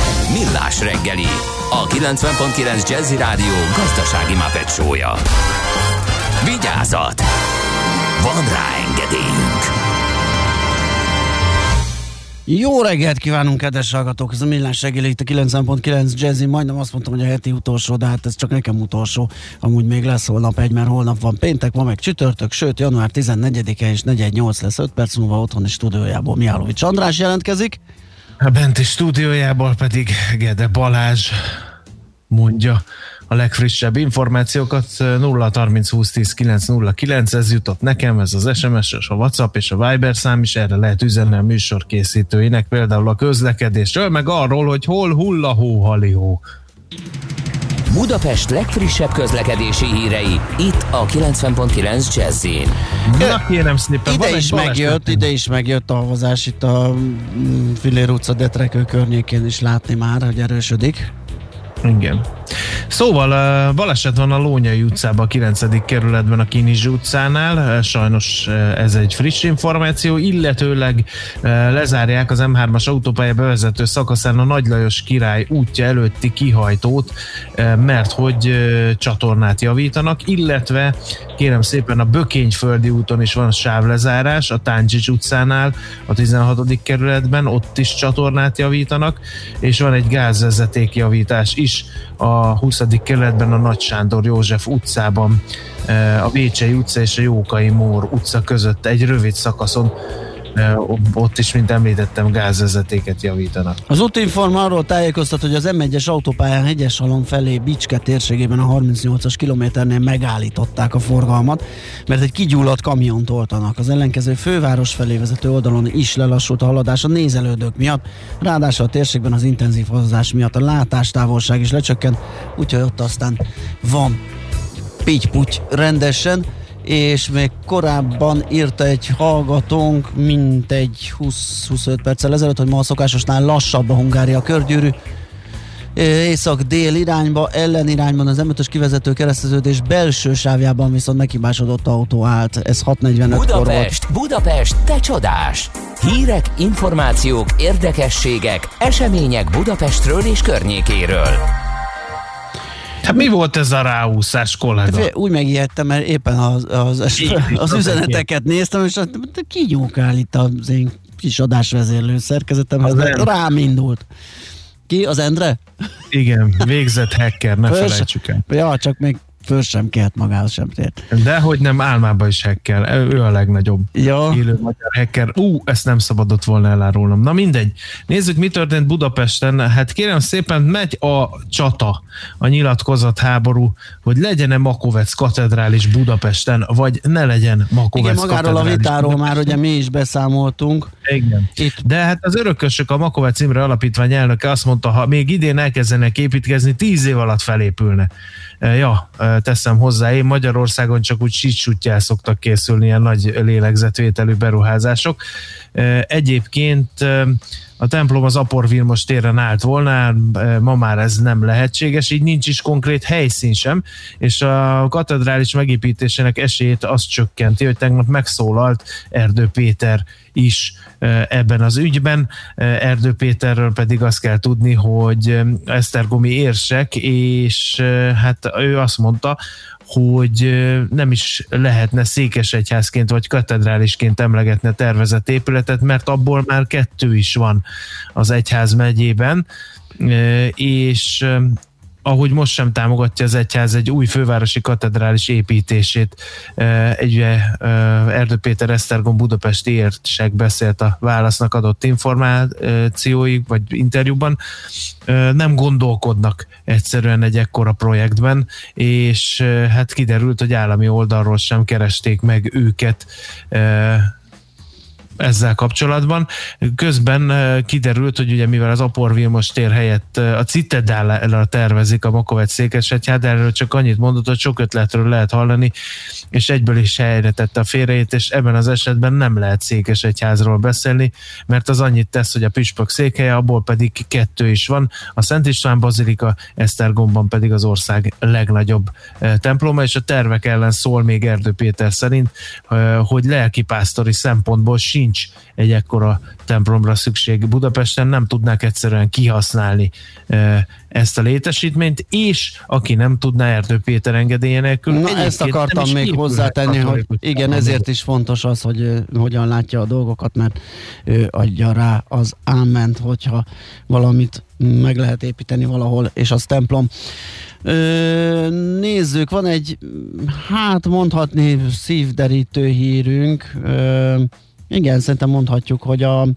Millás reggeli, a 90.9 Jazzy Rádió gazdasági mapetsója. Vigyázat! Van rá engedélyünk! Jó reggelt kívánunk, kedves hallgatók! Ez a Millás reggeli itt a 90.9 Jazzy. Majdnem azt mondtam, hogy a heti utolsó, de hát ez csak nekem utolsó. Amúgy még lesz holnap egy, mert holnap van péntek, ma meg csütörtök, sőt január 14-e és 418 lesz 5 perc múlva otthoni stúdiójából Mihálovics András jelentkezik. A benti stúdiójából pedig Gede Balázs mondja a legfrissebb információkat 0 30 20 10 909, ez jutott nekem, ez az SMS, és a WhatsApp és a Viber szám is, erre lehet üzenni a műsor készítőinek, például a közlekedésről, meg arról, hogy hol hull a hó, halihó. Budapest legfrissebb közlekedési hírei, itt a 90.9 jazz Na kérem szépen, Ide is megjött, ide is megjött a havazás itt a mm, Fillér utca Detrekő környékén is látni már, hogy erősödik. Igen. Szóval baleset van a Lónyai utcában, a 9. kerületben a Kinizsi utcánál. Sajnos ez egy friss információ, illetőleg lezárják az M3-as autópálya bevezető szakaszán a Nagy Lajos király útja előtti kihajtót, mert hogy csatornát javítanak, illetve kérem szépen a Bökényföldi úton is van sávlezárás, a Táncsics utcánál, a 16. kerületben, ott is csatornát javítanak, és van egy gázvezeték javítás is a 20. kerületben a Nagy Sándor József utcában, eh, a Vécsei utca és a Jókai Mór utca között egy rövid szakaszon ott is, mint említettem, gázvezetéket javítanak. Az útinform arról tájékoztat, hogy az M1-es autópályán hegyes halom felé Bicske térségében a 38-as kilométernél megállították a forgalmat, mert egy kigyulladt kamiont oltanak. Az ellenkező főváros felé vezető oldalon is lelassult a haladás a nézelődők miatt, ráadásul a térségben az intenzív hozás miatt a látástávolság is lecsökkent, úgyhogy ott aztán van pitty rendesen, és még korábban írta egy hallgatónk, mint egy 20-25 perccel ezelőtt, hogy ma a szokásosnál lassabb a Hungária körgyűrű, észak-dél irányba, ellenirányban az m kivezető kereszteződés belső sávjában viszont meghibásodott autó állt. Ez 6.45-kor volt. Budapest, Budapest, te csodás! Hírek, információk, érdekességek, események Budapestről és környékéről. Hát mi volt ez a ráúszás, kollega? Fé- Úgy megijedtem, mert éppen az, az, az, az üzeneteket néztem, és azt- kinyúkál itt az én kis adásvezérlő szerkezetemhez, Endre. rám indult. Ki? Az Endre? Igen, végzett hacker, ne Föl se- felejtsük el. Ja, csak még föl sem kelt magához sem tért. De hogy nem, álmában is hacker. Ő a legnagyobb Ja. élő magyar hacker. Ú, ezt nem szabadott volna elárulnom. Na mindegy. Nézzük, mi történt Budapesten. Hát kérem szépen, megy a csata, a nyilatkozat háború, hogy legyen-e Makovec katedrális Budapesten, vagy ne legyen Makovec Igen, magáról a vitáról már ugye mi is beszámoltunk. Igen. Itt De hát az örökösök, a Makovec Imre Alapítvány elnöke azt mondta, ha még idén elkezdenek építkezni, tíz év alatt felépülne. Ja, teszem hozzá, én Magyarországon csak úgy sítsútjál szoktak készülni ilyen nagy lélegzetvételű beruházások. Egyébként a templom az Apor Vilmos téren állt volna, e, ma már ez nem lehetséges, így nincs is konkrét helyszín sem, és a katedrális megépítésének esélyét azt csökkenti, hogy tegnap megszólalt Erdő Péter is e, ebben az ügyben. E, Erdő Péterről pedig azt kell tudni, hogy Esztergomi érsek, és hát ő azt mondta, hogy nem is lehetne székesegyházként vagy katedrálisként emlegetni a tervezett épületet, mert abból már kettő is van az egyház megyében, és ahogy most sem támogatja az egyház egy új fővárosi katedrális építését. Egy Erdő Péter Esztergom budapesti érsek beszélt a válasznak adott információig, vagy interjúban. Nem gondolkodnak egyszerűen egy ekkora projektben, és hát kiderült, hogy állami oldalról sem keresték meg őket ezzel kapcsolatban. Közben kiderült, hogy ugye mivel az Apor Vilmos tér helyett a Citadel-ra tervezik a Makovec Székesegyház, erről csak annyit mondott, hogy sok ötletről lehet hallani, és egyből is helyre tette a félrejét, és ebben az esetben nem lehet Székesegyházról beszélni, mert az annyit tesz, hogy a Püspök székhelye, abból pedig kettő is van, a Szent István Bazilika, Esztergomban pedig az ország legnagyobb temploma, és a tervek ellen szól még Erdő Péter szerint, hogy lelkipásztori szempontból sincs egy ekkora templomra szükség. Budapesten nem tudnák egyszerűen kihasználni ezt a létesítményt, és aki nem tudná Erdő Péter engedélye nélkül. Na, ezt akartam még hozzátenni, hogy igen, ezért is fontos az, hogy hogyan látja a dolgokat, mert ő adja rá az áment, hogyha valamit meg lehet építeni valahol, és az templom. Ö, nézzük, van egy, hát mondhatni szívderítő hírünk. Ö, igen, szerintem mondhatjuk, hogy a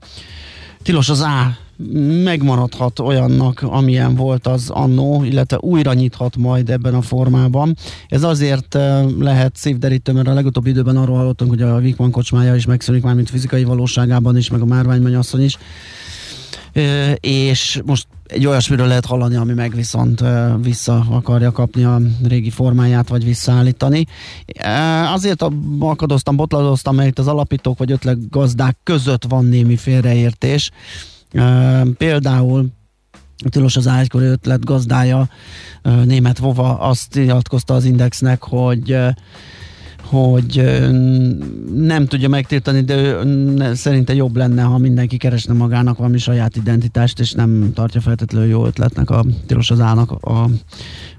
tilos az A megmaradhat olyannak, amilyen volt az annó, illetve újra nyithat majd ebben a formában. Ez azért eh, lehet szívderítő, mert a legutóbbi időben arról hallottunk, hogy a Vikman kocsmája is megszűnik már, mint fizikai valóságában is, meg a Márvány mennyasszony is. És most egy olyasmiről lehet hallani, ami meg viszont vissza akarja kapni a régi formáját, vagy visszaállítani. Azért akadoztam, botladoztam, mert itt az alapítók vagy ötlet gazdák között van némi félreértés. Például Tilos az ágykor ötlet gazdája, német Vova azt nyilatkozta az Indexnek, hogy hogy nem tudja megtiltani, de ő szerinte jobb lenne, ha mindenki keresne magának valami saját identitást, és nem tartja feltétlenül jó ötletnek a tilos az állnak a,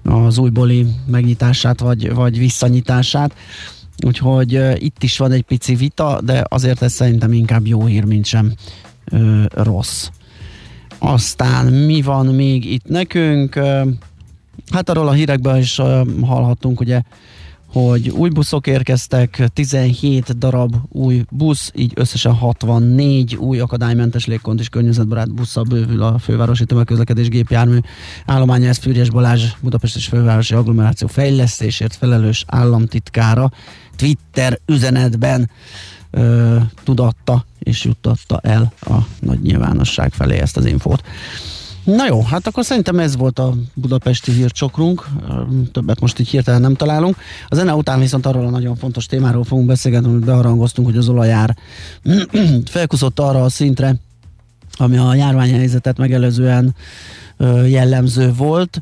az újbóli megnyitását, vagy, vagy visszanyitását. Úgyhogy itt is van egy pici vita, de azért ez szerintem inkább jó hír, mint sem uh, rossz. Aztán mi van még itt nekünk? Hát arról a hírekben is hallhattunk, ugye hogy új buszok érkeztek, 17 darab új busz, így összesen 64 új akadálymentes légkont és környezetbarát busszal bővül a fővárosi tömegközlekedés gépjármű állománya. Ez Fűrjes Balázs, Budapest és fővárosi agglomeráció fejlesztésért felelős államtitkára Twitter üzenetben ö, tudatta és juttatta el a nagy nyilvánosság felé ezt az infót. Na jó, hát akkor szerintem ez volt a budapesti hírcsokrunk, többet most így hirtelen nem találunk. A zene után viszont arról a nagyon fontos témáról fogunk beszélgetni, amit beharangoztunk, hogy az olajár felkuszott arra a szintre, ami a járványhelyzetet megelőzően jellemző volt.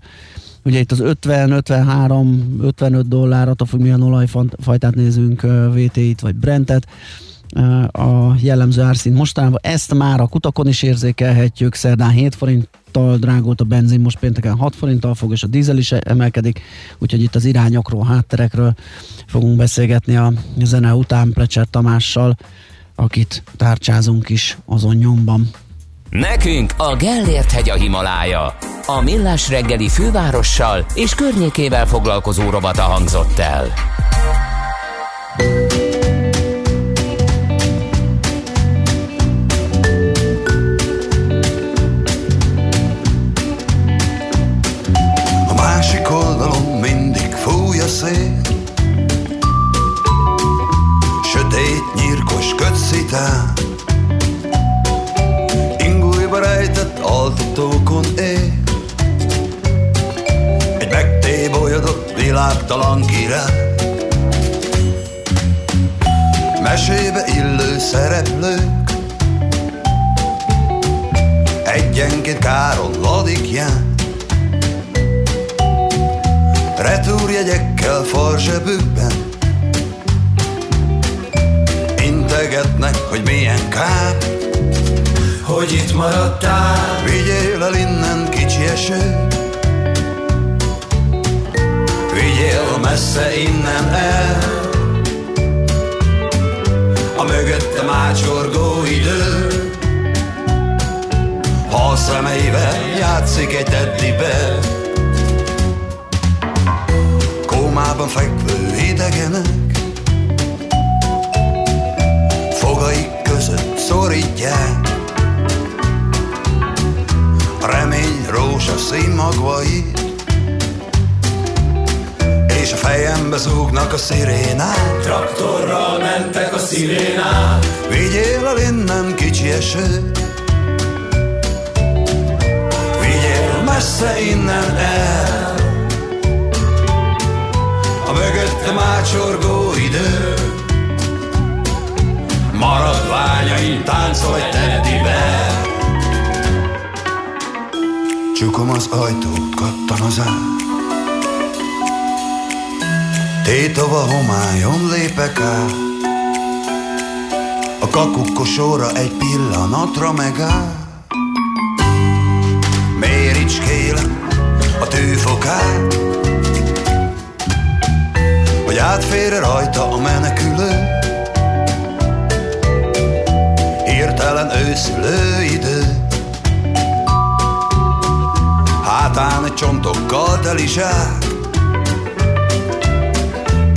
Ugye itt az 50, 53, 55 dollár, attól függ milyen olajfajtát nézünk, VT-t vagy Brentet, a jellemző árszint mostanában. Ezt már a kutakon is érzékelhetjük, szerdán 7 forint forinttal drágult a benzin, most pénteken 6 forinttal fog, és a dízel is emelkedik, úgyhogy itt az irányokról, hátterekről fogunk beszélgetni a zene után Plecser Tamással, akit tárcsázunk is azon nyomban. Nekünk a Gellért hegy a Himalája. A Millás reggeli fővárossal és környékével foglalkozó robata hangzott el. Kötszitán Ingújba rejtett altatókon él Egy megtébolyodott világtalan király. Mesébe illő szereplők. Egyenként káron ladikján Retúrjegyekkel farzsebükben Integetnek, hogy milyen kár. Hogy itt maradtál. Vigyél el innen kicsi eső. Vigyél messze innen el. A mögöttem ácsorgó idő. Hal szemeivel játszik egy teddibe kómában fekvő idegenek szorítják. A remény rózsaszín magvait És a fejembe zúgnak a szirénák. Traktorral mentek a szirénák. Vigyél el innen kicsi eső. Vigyél messze innen el. Mögöttem ácsorgó idő Maradványaim táncolj teddibe Csukom az ajtót, kattan az át. Tétova homályon lépek át. A kakukkosóra egy pillanatra megáll Méricskélem a tűfokát hogy átfér rajta a menekülő. Hirtelen őszülő idő, hátán csontokkal teli zsák,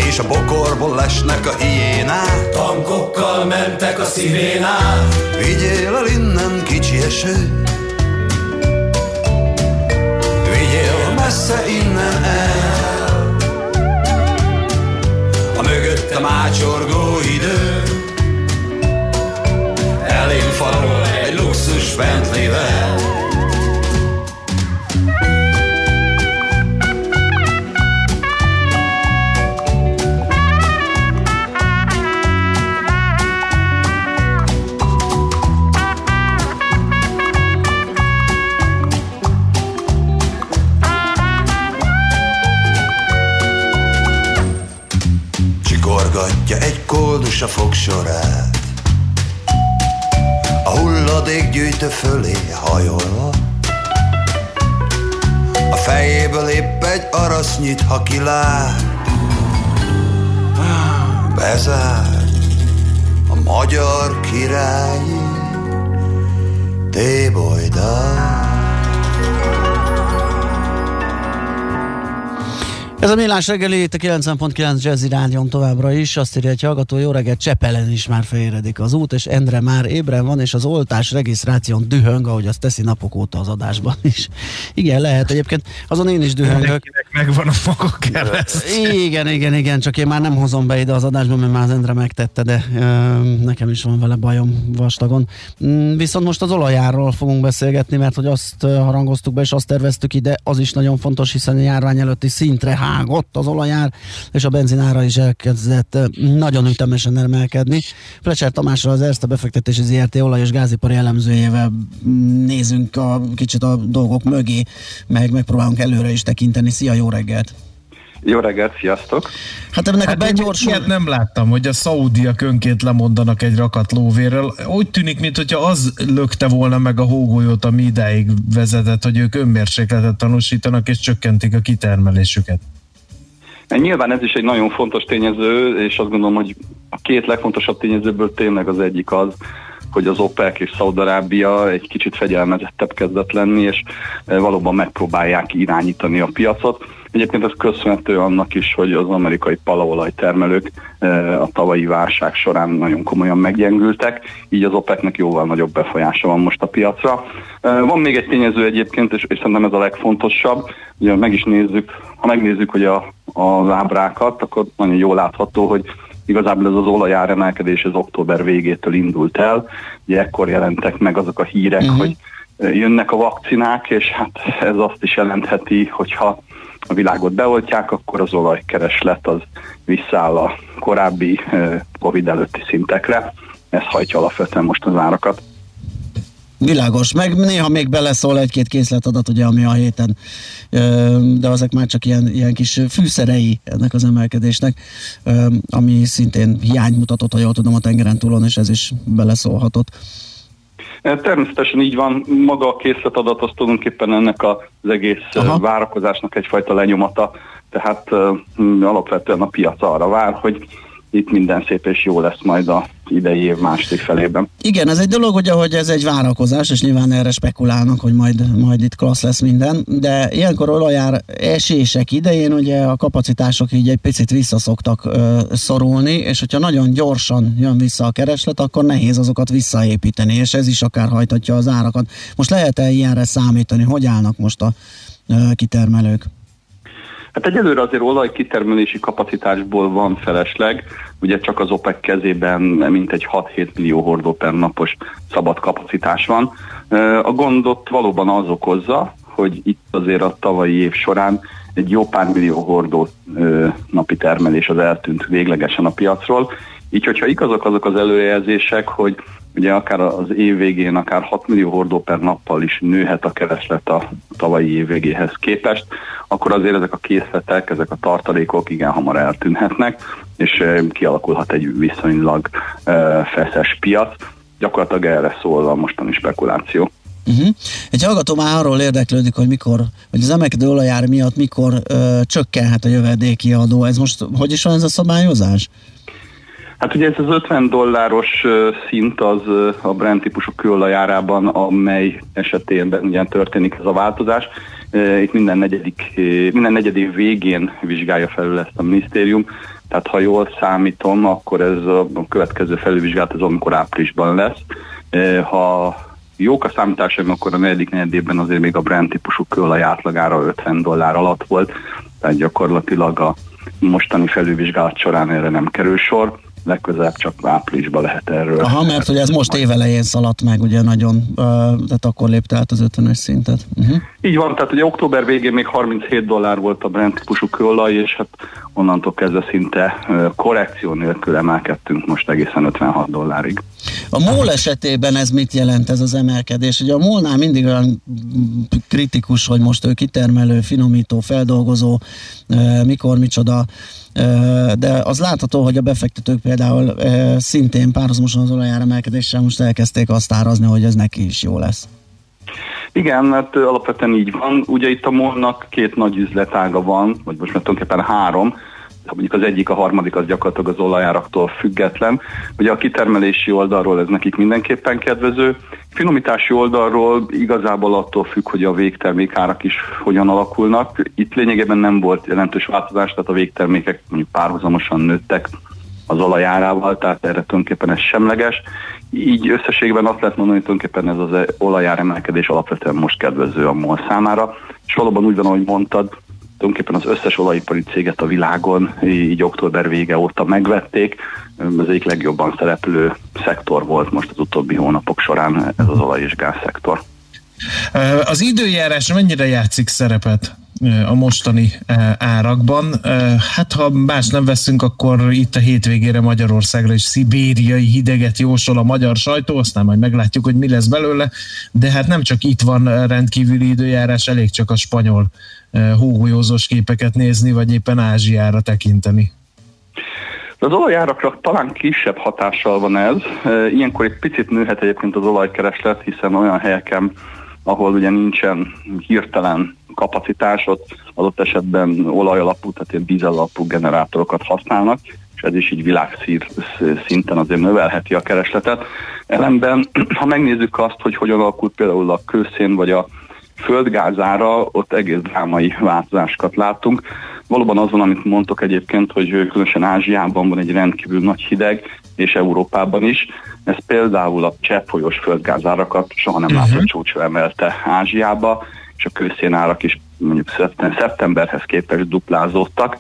és a bokorból lesnek a hiénák. Tankokkal mentek a szirénák. Vigyél el innen kicsi eső, vigyél messze innen el mögöttem ácsorgó idő falon egy luxus Bentleyvel. Csikorgatja egy koldus a fogsorát gyűjtő fölé hajolva, a fejéből épp egy arasz nyit, ha kilát. Bezár a magyar királyi tébolydát. Ez a Millás reggeli, itt a 90.9 Jazzy Rádion továbbra is. Azt írja, hogy hallgató, jó reggelt, Csepelen is már feléredik az út, és Endre már ébren van, és az oltás regisztráción dühöng, ahogy azt teszi napok óta az adásban is. Igen, lehet egyébként. Azon én is dühöngök. Megvan a maga kereszt. Igen, igen, igen, csak én már nem hozom be ide az adásba, mert már az Endre megtette, de ö, nekem is van vele bajom vastagon. Mm, viszont most az olajárról fogunk beszélgetni, mert hogy azt harangoztuk be, és azt terveztük ide, az is nagyon fontos, hiszen a járvány előtti szintre hágott az olajár, és a benzinára is elkezdett nagyon ütemesen emelkedni. Flecser Tamásról az Erste befektetési ZRT olaj és gázipari elemzőjével mm, nézünk a, kicsit a dolgok mögé, meg megpróbálunk előre is tekinteni. Szia, jó reggelt! Jó reggelt, sziasztok! Hát ennek Hát a begyorsul... ilyet nem láttam, hogy a szaudiak önként lemondanak egy rakat lóvérrel. Úgy tűnik, mintha az lökte volna meg a hógolyót, ami idáig vezetett, hogy ők önmérsékletet tanúsítanak és csökkentik a kitermelésüket. Nyilván ez is egy nagyon fontos tényező, és azt gondolom, hogy a két legfontosabb tényezőből tényleg az egyik az, hogy az OPEC és Szaudarábia egy kicsit fegyelmezettebb kezdett lenni, és eh, valóban megpróbálják irányítani a piacot. Egyébként ez köszönhető annak is, hogy az amerikai palaolaj termelők eh, a tavalyi válság során nagyon komolyan meggyengültek, így az OPEC-nek jóval nagyobb befolyása van most a piacra. Eh, Van még egy tényező egyébként, és, és szerintem ez a legfontosabb, ugye meg is nézzük, ha megnézzük hogy a, az ábrákat, akkor nagyon jól látható, hogy Igazából ez az olajár emelkedés az október végétől indult el. Ugye ekkor jelentek meg azok a hírek, uh-huh. hogy jönnek a vakcinák, és hát ez azt is jelentheti, hogyha a világot beoltják, akkor az olajkereslet az visszaáll a korábbi eh, Covid előtti szintekre. Ez hajtja alapvetően most az árakat. Világos, meg néha még beleszól egy-két készletadat, ugye, ami a héten, de azok már csak ilyen, ilyen kis fűszerei ennek az emelkedésnek, ami szintén hiány mutatott, ha jól tudom, a tengeren túlon, és ez is beleszólhatott. Természetesen így van, maga a készletadat az tulajdonképpen ennek az egész Aha. Várakozásnak egyfajta lenyomata, tehát alapvetően a piac arra vár, hogy itt minden szép és jó lesz majd a idei év második felében. Igen, ez egy dolog, ugye, hogy ez egy várakozás, és nyilván erre spekulálnak, hogy majd, majd itt klassz lesz minden, de ilyenkor olajár esések idején ugye a kapacitások így egy picit visszaszoktak ö, szorulni, és hogyha nagyon gyorsan jön vissza a kereslet, akkor nehéz azokat visszaépíteni, és ez is akár hajtatja az árakat. Most lehet-e ilyenre számítani? Hogy állnak most a ö, kitermelők? Hát egyelőre azért olajkitermelési kapacitásból van felesleg, ugye csak az OPEC kezében mintegy 6-7 millió hordó per napos szabad kapacitás van. A gondot valóban az okozza, hogy itt azért a tavalyi év során egy jó pár millió hordó napi termelés az eltűnt véglegesen a piacról. Így, hogyha igazak azok az előjelzések, hogy ugye akár az év végén, akár 6 millió hordó per nappal is nőhet a kereslet a tavalyi év végéhez képest, akkor azért ezek a készletek, ezek a tartalékok igen hamar eltűnhetnek, és eh, kialakulhat egy viszonylag eh, feszes piac. Gyakorlatilag erre szól a mostani spekuláció. Uh-huh. Egy hallgató már arról érdeklődik, hogy mikor, hogy az emelkedő olajár miatt mikor ö, csökkenhet a jövedéki adó. Ez most hogy is van ez a szabályozás? Hát ugye ez az 50 dolláros szint az a Brent típusú kőolajárában, amely esetében ugye történik ez a változás. Itt minden negyedik, minden negyedik végén vizsgálja felül ezt a minisztérium, tehát ha jól számítom, akkor ez a következő felülvizsgálat az amikor áprilisban lesz. Ha jók a számításaim, akkor a negyedik negyedében azért még a Brent típusú kőolaj átlagára 50 dollár alatt volt, tehát gyakorlatilag a mostani felülvizsgálat során erre nem kerül sor legközelebb csak áprilisban lehet erről. Aha, mert hogy ez most évelején szaladt meg, ugye nagyon, tehát akkor lépte át az 50-es szintet. Uh-huh. Így van, tehát ugye október végén még 37 dollár volt a Brent típusú kőolaj, és hát onnantól kezdve szinte korrekció nélkül emelkedtünk most egészen 56 dollárig. A MOL esetében ez mit jelent ez az emelkedés? Ugye a MOL-nál mindig olyan kritikus, hogy most ő kitermelő, finomító, feldolgozó, mikor, micsoda, de az látható, hogy a befektetők például szintén párhuzamosan az olajár emelkedéssel most elkezdték azt árazni, hogy ez neki is jó lesz. Igen, mert alapvetően így van. Ugye itt a MOL-nak két nagy üzletága van, vagy most már tulajdonképpen három mondjuk az egyik, a harmadik az gyakorlatilag az olajáraktól független. Ugye a kitermelési oldalról ez nekik mindenképpen kedvező. Finomítási oldalról igazából attól függ, hogy a végtermékárak is hogyan alakulnak. Itt lényegében nem volt jelentős változás, tehát a végtermékek mondjuk párhuzamosan nőttek az olajárával, tehát erre tulajdonképpen ez semleges. Így összességben azt lehet mondani, hogy tulajdonképpen ez az olajár emelkedés alapvetően most kedvező a MOL számára, és valóban úgy van, ahogy mondtad, tulajdonképpen az összes olajipari céget a világon így október vége óta megvették. Az egyik legjobban szereplő szektor volt most az utóbbi hónapok során ez az olaj- és gázszektor. Az időjárás mennyire játszik szerepet a mostani árakban? Hát ha más nem veszünk, akkor itt a hétvégére Magyarországra is szibériai hideget jósol a magyar sajtó, aztán majd meglátjuk, hogy mi lesz belőle, de hát nem csak itt van rendkívüli időjárás, elég csak a spanyol hógolyózós képeket nézni, vagy éppen Ázsiára tekinteni. Az olajárakra talán kisebb hatással van ez. Ilyenkor egy picit nőhet egyébként az olajkereslet, hiszen olyan helyeken, ahol ugye nincsen hirtelen kapacitás, ott adott esetben olajalapú, tehát ilyen dízelapú generátorokat használnak, és ez is így világszír szinten azért növelheti a keresletet. Ellenben, ha megnézzük azt, hogy hogyan alakult például a kőszén vagy a földgázára ott egész drámai változásokat látunk. Valóban az van, amit mondtok egyébként, hogy különösen Ázsiában van egy rendkívül nagy hideg, és Európában is. Ez például a cseppfolyós földgázárakat soha nem látott uh-huh. csúcsra emelte Ázsiába, és a kőszénárak is mondjuk szeptemberhez képest duplázódtak.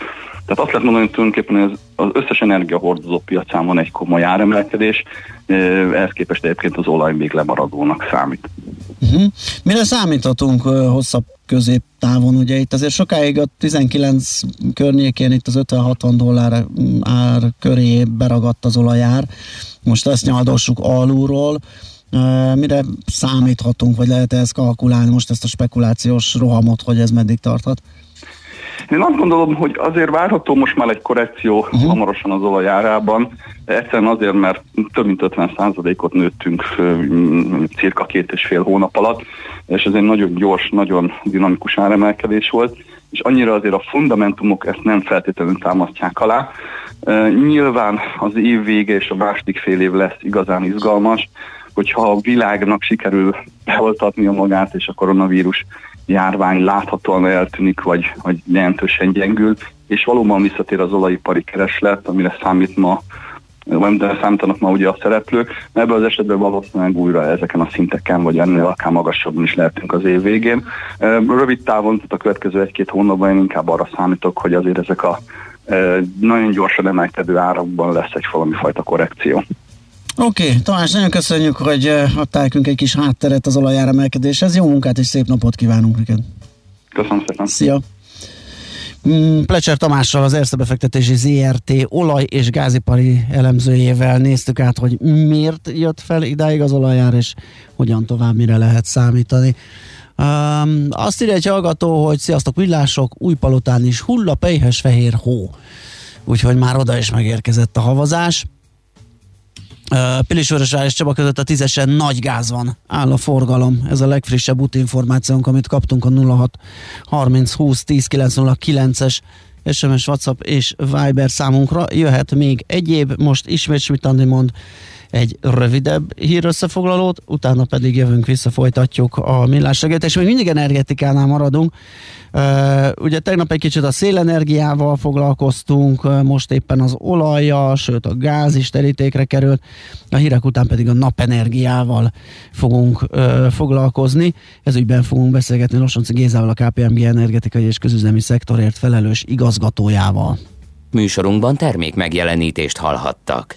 Tehát azt lehet mondani, hogy tulajdonképpen az, az összes energiahordozó piacán van egy komoly áremelkedés, ehhez képest egyébként az olaj még lemaradónak számít. Uh-huh. Mire számíthatunk hosszabb középtávon? Ugye itt azért sokáig a 19 környékén itt az 50-60 dollár ár köré beragadt az olajár. Most ezt nyaldossuk alulról. Mire számíthatunk, vagy lehet ezt kalkulálni most ezt a spekulációs rohamot, hogy ez meddig tarthat? Én azt gondolom, hogy azért várható most már egy korrekció uh-huh. hamarosan az olajárában. Egyszerűen azért, mert több mint 50%-ot nőttünk cirka két és fél hónap alatt, és ez egy nagyon gyors, nagyon dinamikus áremelkedés volt, és annyira azért a fundamentumok ezt nem feltétlenül támasztják alá. Nyilván az év vége és a második fél év lesz igazán izgalmas, hogyha a világnak sikerül beoltatni a magát, és a koronavírus járvány láthatóan eltűnik, vagy, vagy jelentősen gyengül, és valóban visszatér az olajipari kereslet, amire számít ma de számítanak ma ugye a szereplők, ebből az esetben valószínűleg újra ezeken a szinteken, vagy ennél akár magasabban is lehetünk az év végén. Rövid távon, tehát a következő egy-két hónapban én inkább arra számítok, hogy azért ezek a nagyon gyorsan emelkedő árakban lesz egy valami fajta korrekció. Oké, okay, Tamás, nagyon köszönjük, hogy adtál nekünk egy kis hátteret az olajáremelkedéshez. Jó munkát és szép napot kívánunk neked. Köszönöm szépen. Szia. Mm, Plecser Tamással, az Erste befektetési ZRT olaj- és gázipari elemzőjével néztük át, hogy miért jött fel idáig az olajár, és hogyan tovább, mire lehet számítani. Um, azt írja egy hallgató, hogy sziasztok villások, Újpalotán is hull a pejhes fehér hó. Úgyhogy már oda is megérkezett a havazás. Pilisvörösvár és Csaba között a tízesen nagy gáz van, áll a forgalom. Ez a legfrissebb útinformációnk, amit kaptunk a 06 30 20 10 909-es SMS, WhatsApp és Viber számunkra. Jöhet még egyéb, most ismét Smitandi mond egy rövidebb hírösszefoglalót, utána pedig jövünk vissza, folytatjuk a millás és még mindig energetikánál maradunk. Ugye tegnap egy kicsit a szélenergiával foglalkoztunk, most éppen az olajjal, sőt a gáz is terítékre került, a hírek után pedig a napenergiával fogunk foglalkozni. Ez ügyben fogunk beszélgetni Losonci Gézával, a KPMG energetikai és közüzemi szektorért felelős igazgatójával. Műsorunkban termék megjelenítést hallhattak.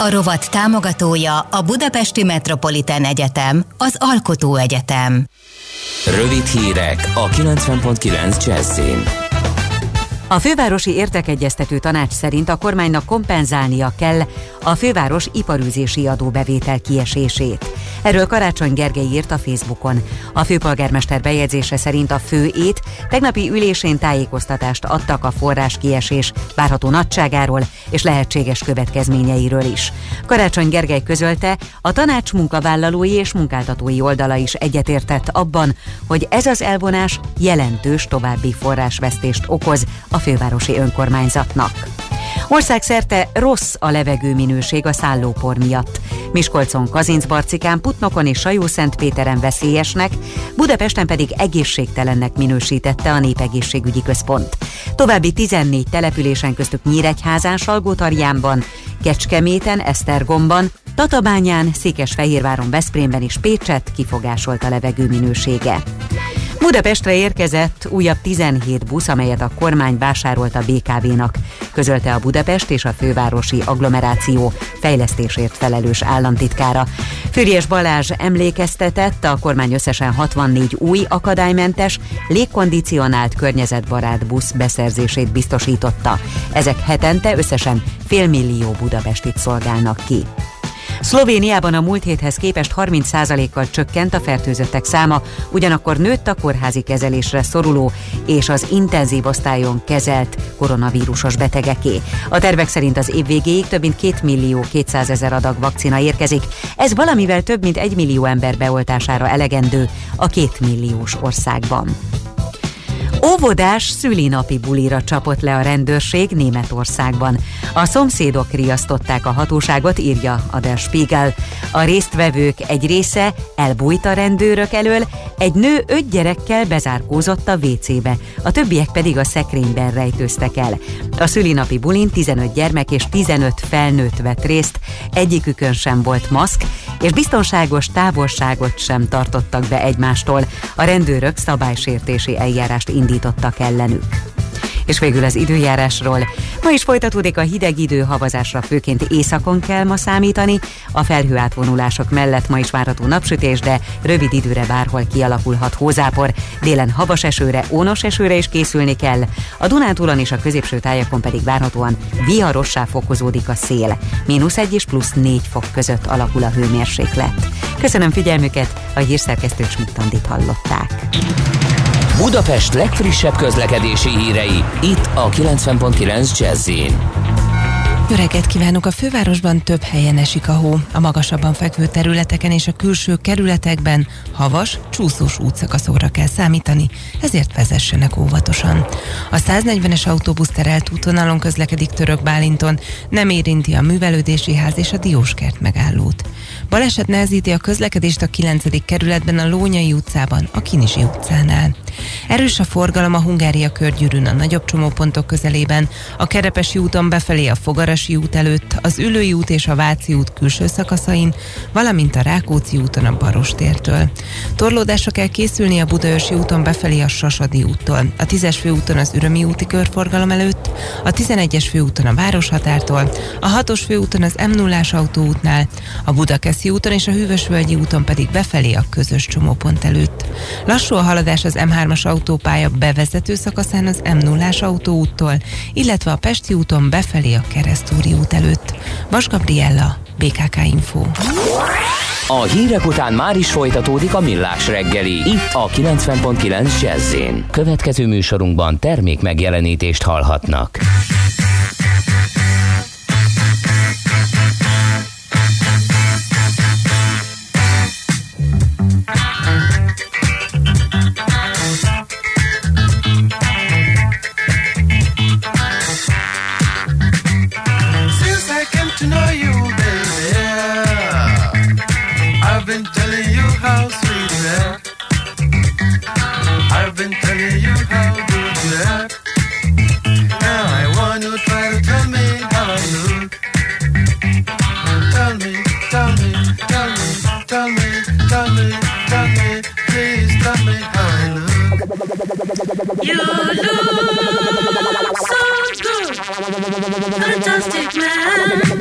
A rovat támogatója a Budapesti Metropolitán Egyetem, az Alkotó Egyetem. Rövid hírek a 90.9 Jazzin. A fővárosi értekegyeztető tanács szerint a kormánynak kompenzálnia kell a főváros iparűzési adóbevétel kiesését. Erről Karácsony Gergely írt a Facebookon. A főpolgármester bejegyzése szerint a főét tegnapi ülésén tájékoztatást adtak a forrás kiesés várható nagyságáról és lehetséges következményeiről is. Karácsony Gergely közölte, a tanács munkavállalói és munkáltatói oldala is egyetértett abban, hogy ez az elvonás jelentős további forrásvesztést okoz a fővárosi önkormányzatnak. Országszerte rossz a levegőminőség a szállópor miatt. Miskolcon, Kazincbarcikán, Putnokon és Sajó-Szentpéteren veszélyesnek, Budapesten pedig egészségtelennek minősítette a Népegészségügyi Központ. További 14 településen köztük Nyíregyházán, Salgótarjánban, Kecskeméten, Esztergomban, Tatabányán, Székesfehérváron, Veszprémben és Pécset kifogásolt a levegő minősége. Budapestre érkezett újabb 17 busz, amelyet a kormány vásárolt a BKV-nak, közölte a Budapest és a fővárosi agglomeráció fejlesztésért felelős államtitkára. Füriyes Balázs emlékeztetett, a kormány összesen 64 új akadálymentes, légkondicionált környezetbarát busz beszerzését biztosította. Ezek hetente összesen félmillió budapestit szolgálnak ki. Szlovéniában a múlt héthez képest 30%-kal csökkent a fertőzöttek száma, ugyanakkor nőtt a kórházi kezelésre szoruló és az intenzív osztályon kezelt koronavírusos betegeké. A tervek szerint az év végéig több mint 2 millió 200 ezer adag vakcina érkezik. Ez valamivel több mint 1 millió ember beoltására elegendő a 2 milliós országban. Óvodás szülinapi bulira csapott le a rendőrség Németországban. A szomszédok riasztották a hatóságot, írja a Der Spiegel. A résztvevők egy része elbújt a rendőrök elől, egy nő öt gyerekkel bezárkózott a WC-be, a többiek pedig a szekrényben rejtőztek el. A szülinapi bulin 15 gyermek és 15 felnőtt vett részt, egyikükön sem volt maszk, és biztonságos távolságot sem tartottak be egymástól. A rendőrök szabálysértési eljárást indítottak ellenük. És végül az időjárásról. Ma is folytatódik a hideg idő, havazásra főként északon kell ma számítani. A felhő átvonulások mellett ma is várható napsütés, de rövid időre bárhol kialakulhat hózápor. Délen havas esőre, ónos esőre is készülni kell. A Dunántúlon és a középső tájakon pedig várhatóan viharossá fokozódik a szél. Mínusz 1 és plusz 4 fok között alakul a hőmérséklet. Köszönöm figyelmüket, a hírszerkesztő Schmidt hallották. Budapest legfrissebb közlekedési hírei, itt a 90.9 jazz jó reggelt kívánok! A fővárosban több helyen esik a hó. A magasabban fekvő területeken és a külső kerületekben havas, csúszós útszakaszóra kell számítani, ezért vezessenek óvatosan. A 140-es autóbusz terelt útvonalon közlekedik Török Bálinton, nem érinti a művelődési ház és a Dióskert megállót. Baleset nehezíti a közlekedést a 9. kerületben a Lónyai utcában, a Kinisi utcánál. Erős a forgalom a Hungária körgyűrűn a nagyobb csomópontok közelében, a Kerepesi úton befelé a Fogarasi út előtt, az Ülői út és a Váci út külső szakaszain, valamint a Rákóczi úton a Barostértől. Torlódásra kell készülni a Budaörsi úton befelé a Sasadi úttól, a 10-es főúton az Ürömi úti körforgalom előtt, a 11-es főúton a Városhatártól, a 6-os főúton az m 0 autóútnál, a Budakeszi úton és a Hűvösvölgyi úton pedig befelé a közös csomópont előtt. Lassú a haladás az M3-as autópálya bevezető szakaszán az m 0 autóúttól, illetve a Pesti úton befelé a Keresztúri út előtt. Vas Gabriella, BKK Info. A hírek után már is folytatódik a millás reggeli, itt a 90.9 jazz Következő műsorunkban termék megjelenítést hallhatnak. You look so good, fantastic man.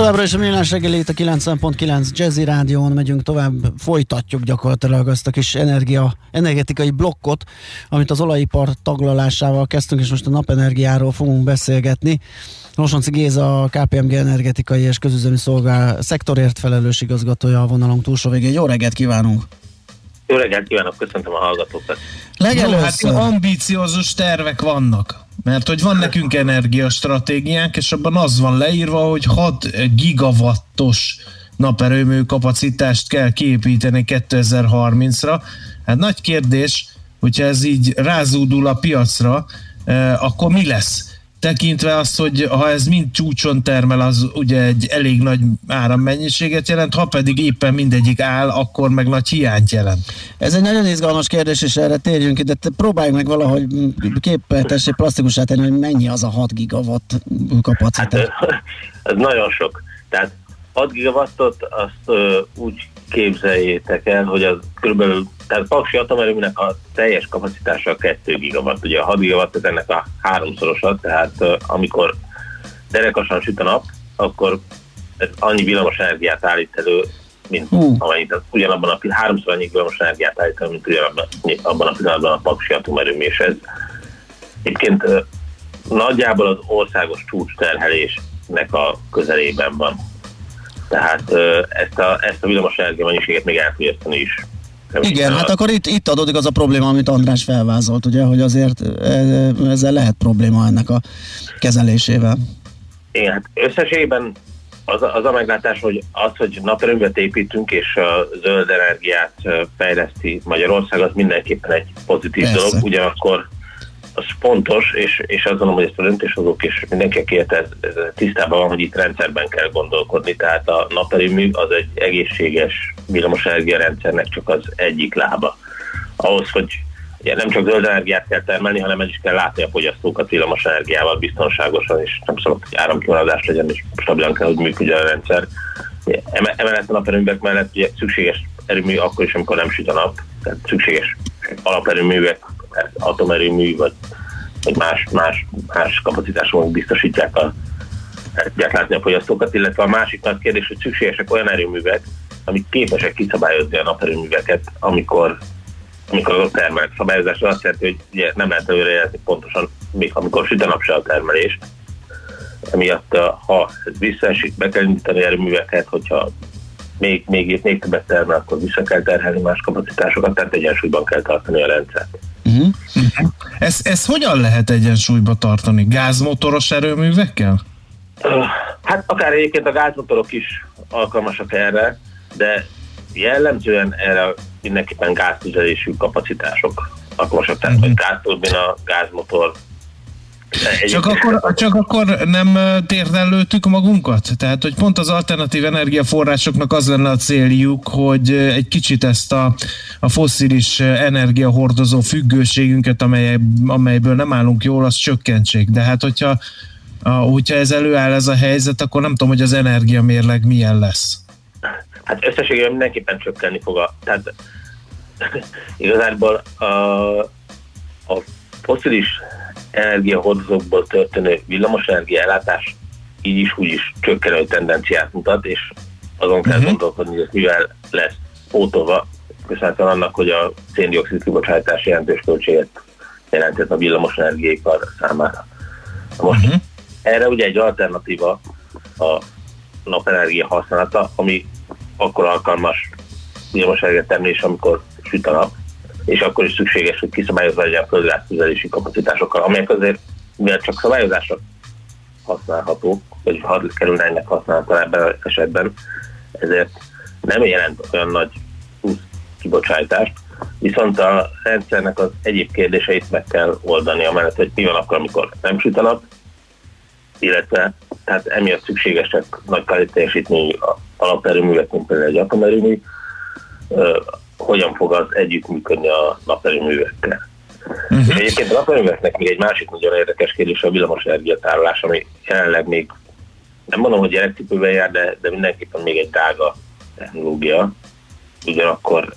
Továbbra is a Millás reggeli itt a 90.9 Jazzy Rádión megyünk tovább, folytatjuk gyakorlatilag azt a kis energia, energetikai blokkot, amit az olajipar taglalásával kezdtünk, és most a napenergiáról fogunk beszélgetni. Losonci Géza, a KPMG energetikai és közüzemi szolgál szektorért felelős igazgatója a vonalunk túlsó végén. Jó reggelt kívánunk! Jó reggelt kívánok, köszöntöm a hallgatókat. Jó, hát ambíciózus tervek vannak. Mert hogy van nekünk energiastratégiánk, és abban az van leírva, hogy 6 gigawattos naperőmű kapacitást kell kiépíteni 2030-ra. Hát nagy kérdés, hogyha ez így rázúdul a piacra, eh, akkor mi lesz? Tekintve azt, hogy ha ez mind csúcson termel, az ugye egy elég nagy árammennyiséget jelent, ha pedig éppen mindegyik áll, akkor meg nagy hiányt jelent. Ez egy nagyon izgalmas kérdés, és erre térjünk ki, de próbáljuk meg valahogy képetessé plastikusát tenni, hogy mennyi az a 6 gigawatt kapacitás. Hát, ez nagyon sok. Tehát 6 gigawattot azt ö, úgy képzeljétek el, hogy az körülbelül, tehát Paksi atomerőműnek a teljes kapacitása 2 gigawatt. Ugye a 6 gigawatt az ennek a háromszorosa, tehát amikor derekasan süt a nap, akkor ez annyi villamos energiát állít elő, mint Hú. amennyit az ugyanabban a háromszor annyi villamos energiát állít elő, mint ugyanabban abban a pillanatban a Paksi atomerőmű, és ez egyébként nagyjából az országos csúcs terhelésnek a közelében van. Tehát ezt a, ezt a villamos mennyiséget még elfogyasztani is. Igen, hát akkor itt, itt adódik az a probléma, amit András felvázolt, ugye, hogy azért ezzel lehet probléma ennek a kezelésével. Igen, hát összességében az, a- az a meglátás, hogy az, hogy naperőművet építünk és a zöld energiát fejleszti Magyarország, az mindenképpen egy pozitív Persze. dolog, ugyanakkor az fontos, és, és azt gondolom, hogy ezt a döntéshozók és mindenki, aki ez, ez tisztában van, hogy itt rendszerben kell gondolkodni, tehát a naperőmű az egy egészséges villamosenergia rendszernek csak az egyik lába. Ahhoz, hogy ugye nem csak zöld energiát kell termelni, hanem el is kell látni a fogyasztókat villamos energiával biztonságosan, és nem szabad, hogy áramkimaradás legyen, és stabilan kell, hogy működjön a rendszer. Emellett a naperőművek mellett ugye szükséges erőmű akkor is, amikor nem süt a nap, tehát szükséges alaperőművek, atomerőmű, vagy, vagy más, más, más kapacitások biztosítják a tudják látni a fogyasztókat, illetve a másik nagy kérdés, hogy szükségesek olyan erőművek, amik képesek kiszabályozni a naperőműveket, amikor amikor ott termelnek. Szabályozás azt jelenti, hogy ugye nem lehet előrejelzni pontosan, még amikor süt a nap se a termelést. Emiatt, ha ez visszaesik, be kell indítani erőműveket, hogyha még, még, még többet termel, akkor vissza kell terhelni más kapacitásokat, tehát egyensúlyban kell tartani a rendszert. Uh-huh. Uh-huh. Ez, ez hogyan lehet egyensúlyba tartani? Gázmotoros erőművekkel? Hát akár egyébként a gázmotorok is alkalmasak erre, de jellemzően erre mindenképpen gáztüzelésű kapacitások alkalmasak, tehát uh-huh. gázturbina, gázmotor. Csak akkor, csak akkor nem térdellőtük magunkat? Tehát, hogy pont az alternatív energiaforrásoknak az lenne a céljuk, hogy egy kicsit ezt a, a fosszilis energiahordozó függőségünket, amely, amelyből nem állunk jól, azt csökkentsék. De hát, hogyha, hogyha ez előáll ez a helyzet, akkor nem tudom, hogy az energiamérleg milyen lesz. Hát összességében mindenképpen csökkenni fog a... Tehát igazából a, a foszilis energiahordozókból történő villamosenergia ellátás így is úgy is csökkenő tendenciát mutat, és azon kell uh-huh. gondolkodni, hogy mivel lesz pótolva, köszönhetően annak, hogy a széndiokszid kibocsátás jelentős költséget jelentett a villamosenergiaipar számára. Most uh-huh. erre ugye egy alternatíva a napenergia használata, ami akkor alkalmas villamosenergia termelés, amikor süt a nap, és akkor is szükséges, hogy kiszabályozva legyen a földgáztüzelési kapacitásokkal, amelyek azért, mivel csak szabályozásra használhatók, vagy hadd kerülnének használatra ebben az esetben, ezért nem jelent olyan nagy plusz kibocsátást, viszont a rendszernek az egyéb kérdéseit meg kell oldani, amellett, hogy mi van akkor, amikor nem süt a nap, illetve tehát emiatt szükségesek nagy teljesítményű alaperőművek, mint például egy atomerőmű, hogyan fog az együttműködni a naperőművekkel. Uh-huh. És egyébként a naperőműveknek még egy másik nagyon érdekes kérdés a villamos energiatárolás, ami jelenleg még nem mondom, hogy gyerekcipőben jár, de, de mindenképpen még egy drága technológia. Ugyanakkor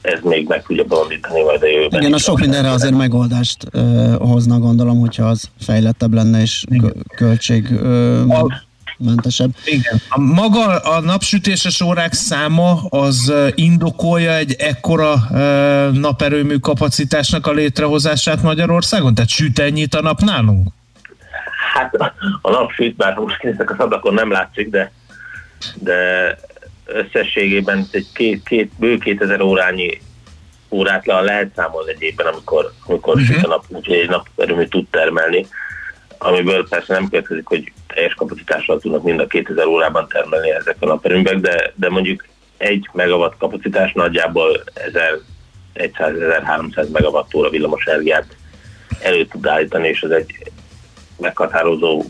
ez még meg tudja bolondítani majd a jövőben. Igen, a sok mindenre azért megoldást ö, hozna, gondolom, hogyha az fejlettebb lenne és költség ö, mentesebb. Igen. A maga a napsütéses órák száma az indokolja egy ekkora naperőmű kapacitásnak a létrehozását Magyarországon? Tehát süt ennyit a nap nálunk? Hát a nap süt, bár most néztek a szabadakon nem látszik, de, de összességében egy két, két, bő 2000 órányi órát le lehet számolni egy évben, amikor, amikor uh-huh. süt a nap, úgyhogy egy naperőmű tud termelni, amiből persze nem következik, hogy teljes kapacitással tudnak mind a 2000 órában termelni ezek a naperőművek, de, de mondjuk egy megawatt kapacitás nagyjából 1100-1300 megawatt óra villamos energiát elő tud állítani, és ez egy meghatározó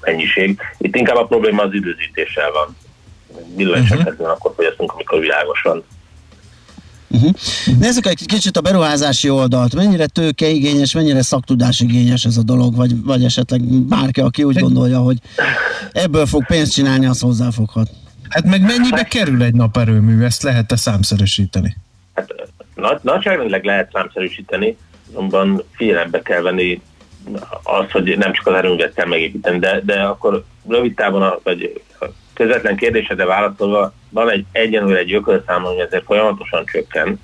mennyiség. Itt inkább a probléma az időzítéssel van. Villanyeseket uh-huh. akkor fogyasztunk, amikor világosan Uh-huh. Nézzük egy kicsit a beruházási oldalt. Mennyire tőkeigényes, mennyire szaktudásigényes ez a dolog, vagy, vagy esetleg bárki, aki úgy gondolja, hogy ebből fog pénzt csinálni, az hozzáfoghat. Hát meg mennyibe kerül egy naperőmű? Ezt lehet-e számszerűsíteni? Hát nagy, nagyságrendileg lehet számszerűsíteni, azonban figyelembe kell venni az, hogy nem csak az erőművet kell megépíteni, de, de akkor rövid távon, a, vagy közvetlen kérdésedre válaszolva, van egy egyenlőre egy ökölszám, hogy ezért folyamatosan csökken,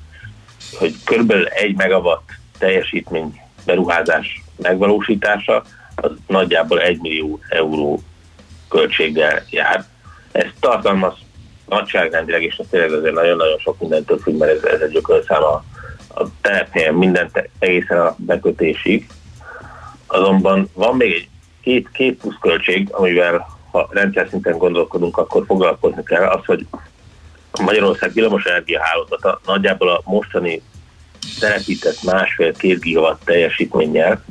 hogy körülbelül egy megawatt teljesítmény beruházás megvalósítása, az nagyjából 1 millió euró költséggel jár. Ez tartalmaz nagyságrendileg, és ez tényleg azért nagyon-nagyon sok mindentől függ, mert ez, ez egy ökölszám a, a telephelyen mindent egészen a bekötésig. Azonban van még egy két, két plusz költség, amivel ha rendszer szinten gondolkodunk, akkor foglalkozni kell az, hogy Magyarország villamosenergia hálózata nagyjából a mostani telepített másfél-két gigawatt teljesítménnyel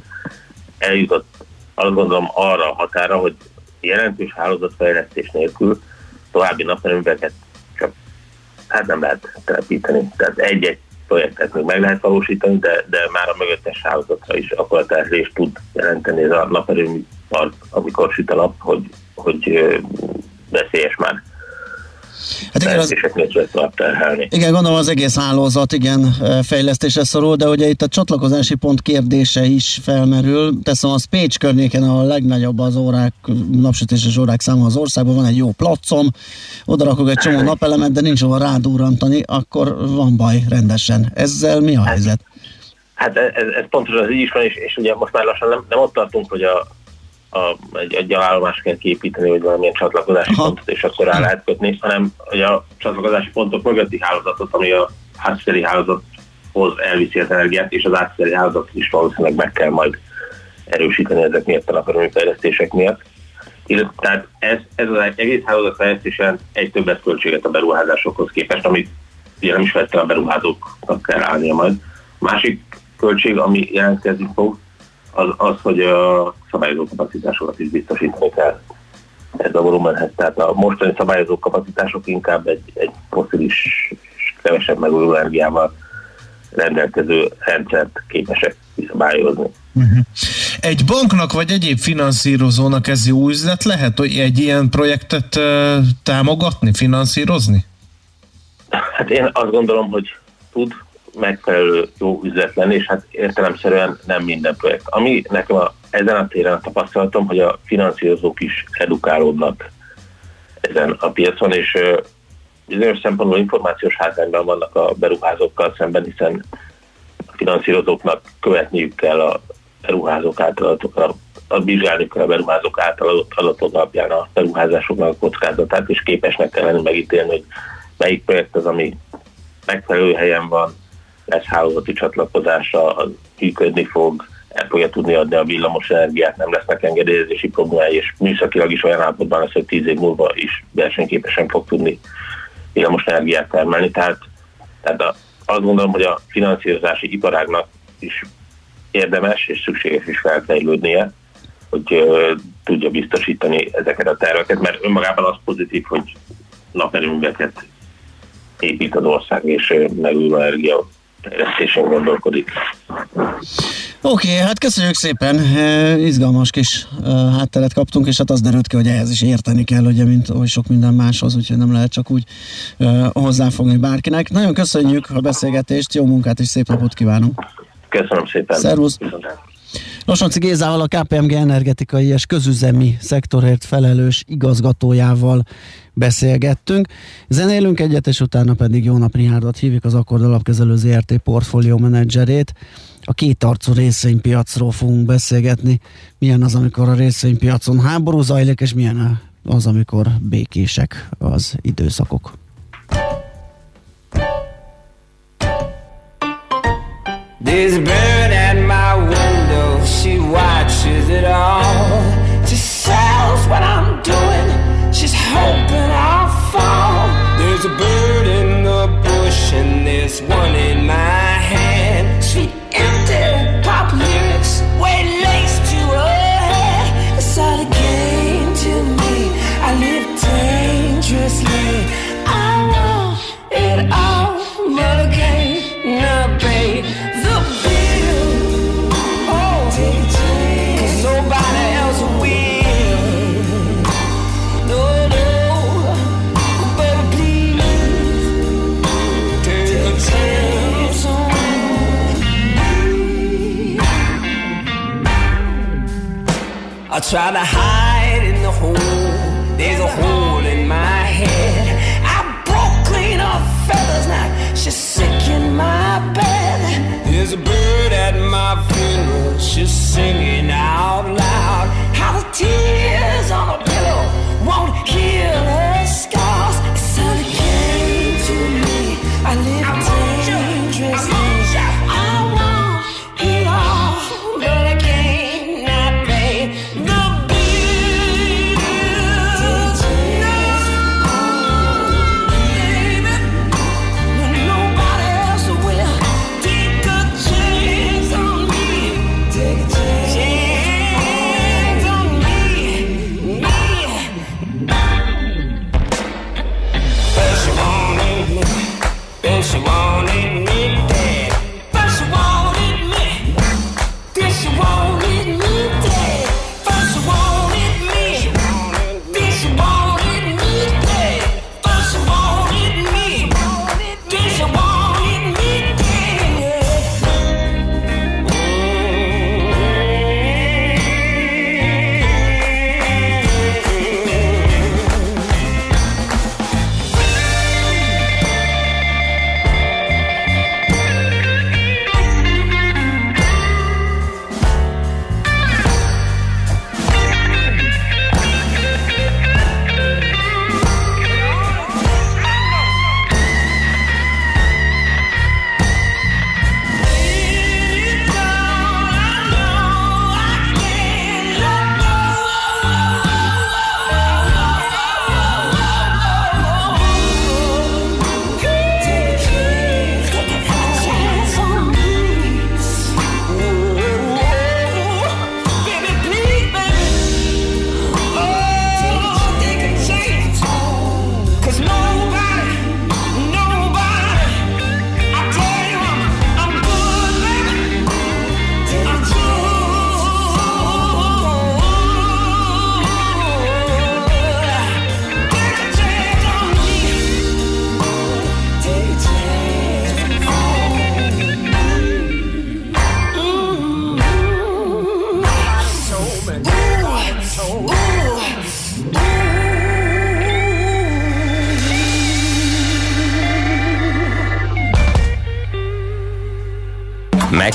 eljutott azt gondolom arra a határa, hogy jelentős hálózatfejlesztés nélkül további naperőműveket csak hát nem lehet telepíteni. Tehát egy-egy projektet még meg lehet valósítani, de, de már a mögöttes hálózatra is akkor terhelést tud jelenteni ez a naperőmű park, amikor süt a nap, hogy, hogy veszélyes már Hát igen, az, igen, gondolom az egész hálózat igen fejlesztésre szorul, de ugye itt a csatlakozási pont kérdése is felmerül. Teszem, az Pécs környéken a legnagyobb az órák, napsütéses órák száma az országban, van egy jó placom, oda rakok egy csomó napelemet, de nincs hova rádúrantani, akkor van baj rendesen. Ezzel mi a helyzet? Hát ez, ez pontosan az így is van, és, és ugye most már lassan nem, nem ott tartunk, hogy a, a, egy, egy állomást kell képíteni, vagy valamilyen csatlakozási Aha. pontot, és akkor rá lehet kötni, hanem hogy a csatlakozási pontok mögötti hálózatot, ami a hátszeri hálózathoz elviszi az energiát, és az átszeri hálózatot is valószínűleg meg kell majd erősíteni ezek miatt a fejlesztések miatt. Tehát ez, ez az egész hálózat fejlesztésen egy többet költséget a beruházásokhoz képest, amit ugye nem is vette a beruházóknak kell állnia majd. Másik költség, ami jelentkezni fog, az, az hogy a szabályozó kapacitásokat is biztosítani kell ez a volumenhez. Tehát a mostani szabályozó kapacitások inkább egy, egy foszilis kevesebb megújuló energiával rendelkező rendszert képesek kiszabályozni. Uh-huh. Egy banknak vagy egyéb finanszírozónak ez jó üzlet lehet, hogy egy ilyen projektet uh, támogatni, finanszírozni? Hát én azt gondolom, hogy tud, megfelelő jó üzlet lenni, és hát értelemszerűen nem minden projekt. Ami nekem a, ezen a téren a tapasztalatom, hogy a finanszírozók is edukálódnak ezen a piacon, és bizonyos szempontból információs hátrányban vannak a beruházókkal szemben, hiszen a finanszírozóknak követniük kell a beruházók által a, a vizsgálni a beruházók által adott adatok alapján a beruházásoknak a kockázatát, és képesnek kell lenni megítélni, hogy melyik projekt az, ami megfelelő helyen van, lesz hálózati csatlakozása, működni fog, el fogja tudni adni a villamos energiát, nem lesznek engedélyezési problémái, és műszakilag is olyan állapotban lesz, hogy tíz év múlva is versenyképesen fog tudni villamos energiát termelni. Tehát, tehát a, azt gondolom, hogy a finanszírozási iparágnak is érdemes és szükséges is felfejlődnie, hogy ö, tudja biztosítani ezeket a terveket, mert önmagában az pozitív, hogy naperőműveket épít az ország, és megújuló energia fejlesztésen gondolkodik. Oké, okay, hát köszönjük szépen, izgalmas kis hátteret kaptunk, és hát az derült ki, hogy ehhez is érteni kell, ugye, mint oly sok minden máshoz, úgyhogy nem lehet csak úgy hozzáfogni bárkinek. Nagyon köszönjük a beszélgetést, jó munkát és szép napot kívánunk! Köszönöm szépen! Szervusz! Losonci Gézával, a KPMG energetikai és közüzemi szektorért felelős igazgatójával beszélgettünk. Zenélünk egyet, és utána pedig Jónap Rihárdot hívjuk az Akkord Alapkezelő ZRT portfólió menedzserét. A két arcú részvénypiacról fogunk beszélgetni. Milyen az, amikor a részvénypiacon háború zajlik, és milyen az, amikor békések az időszakok. Bird all. She sells what I'm doing, she's hoping try to hide in the hole. There's a hole in my head. I broke clean off feathers now. She's sick in my bed. There's a bird at my funeral. She's singing out loud. How the tears on a pillow won't heal her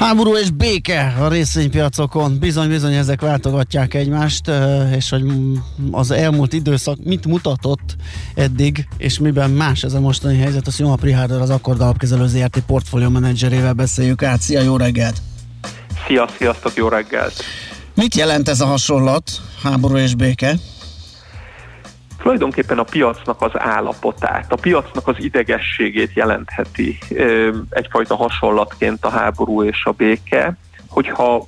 Háború és béke a részvénypiacokon. Bizony-bizony ezek váltogatják egymást, és hogy az elmúlt időszak mit mutatott eddig, és miben más ez a mostani helyzet, azt Jóa Prihárder, az Akkord Alapkezelő ZRT portfólió menedzserével beszéljük át. Szia, jó reggelt! Szia, sziasztok, jó reggelt! Mit jelent ez a hasonlat, háború és béke? Tulajdonképpen a piacnak az állapotát, a piacnak az idegességét jelentheti egyfajta hasonlatként a háború és a béke, hogyha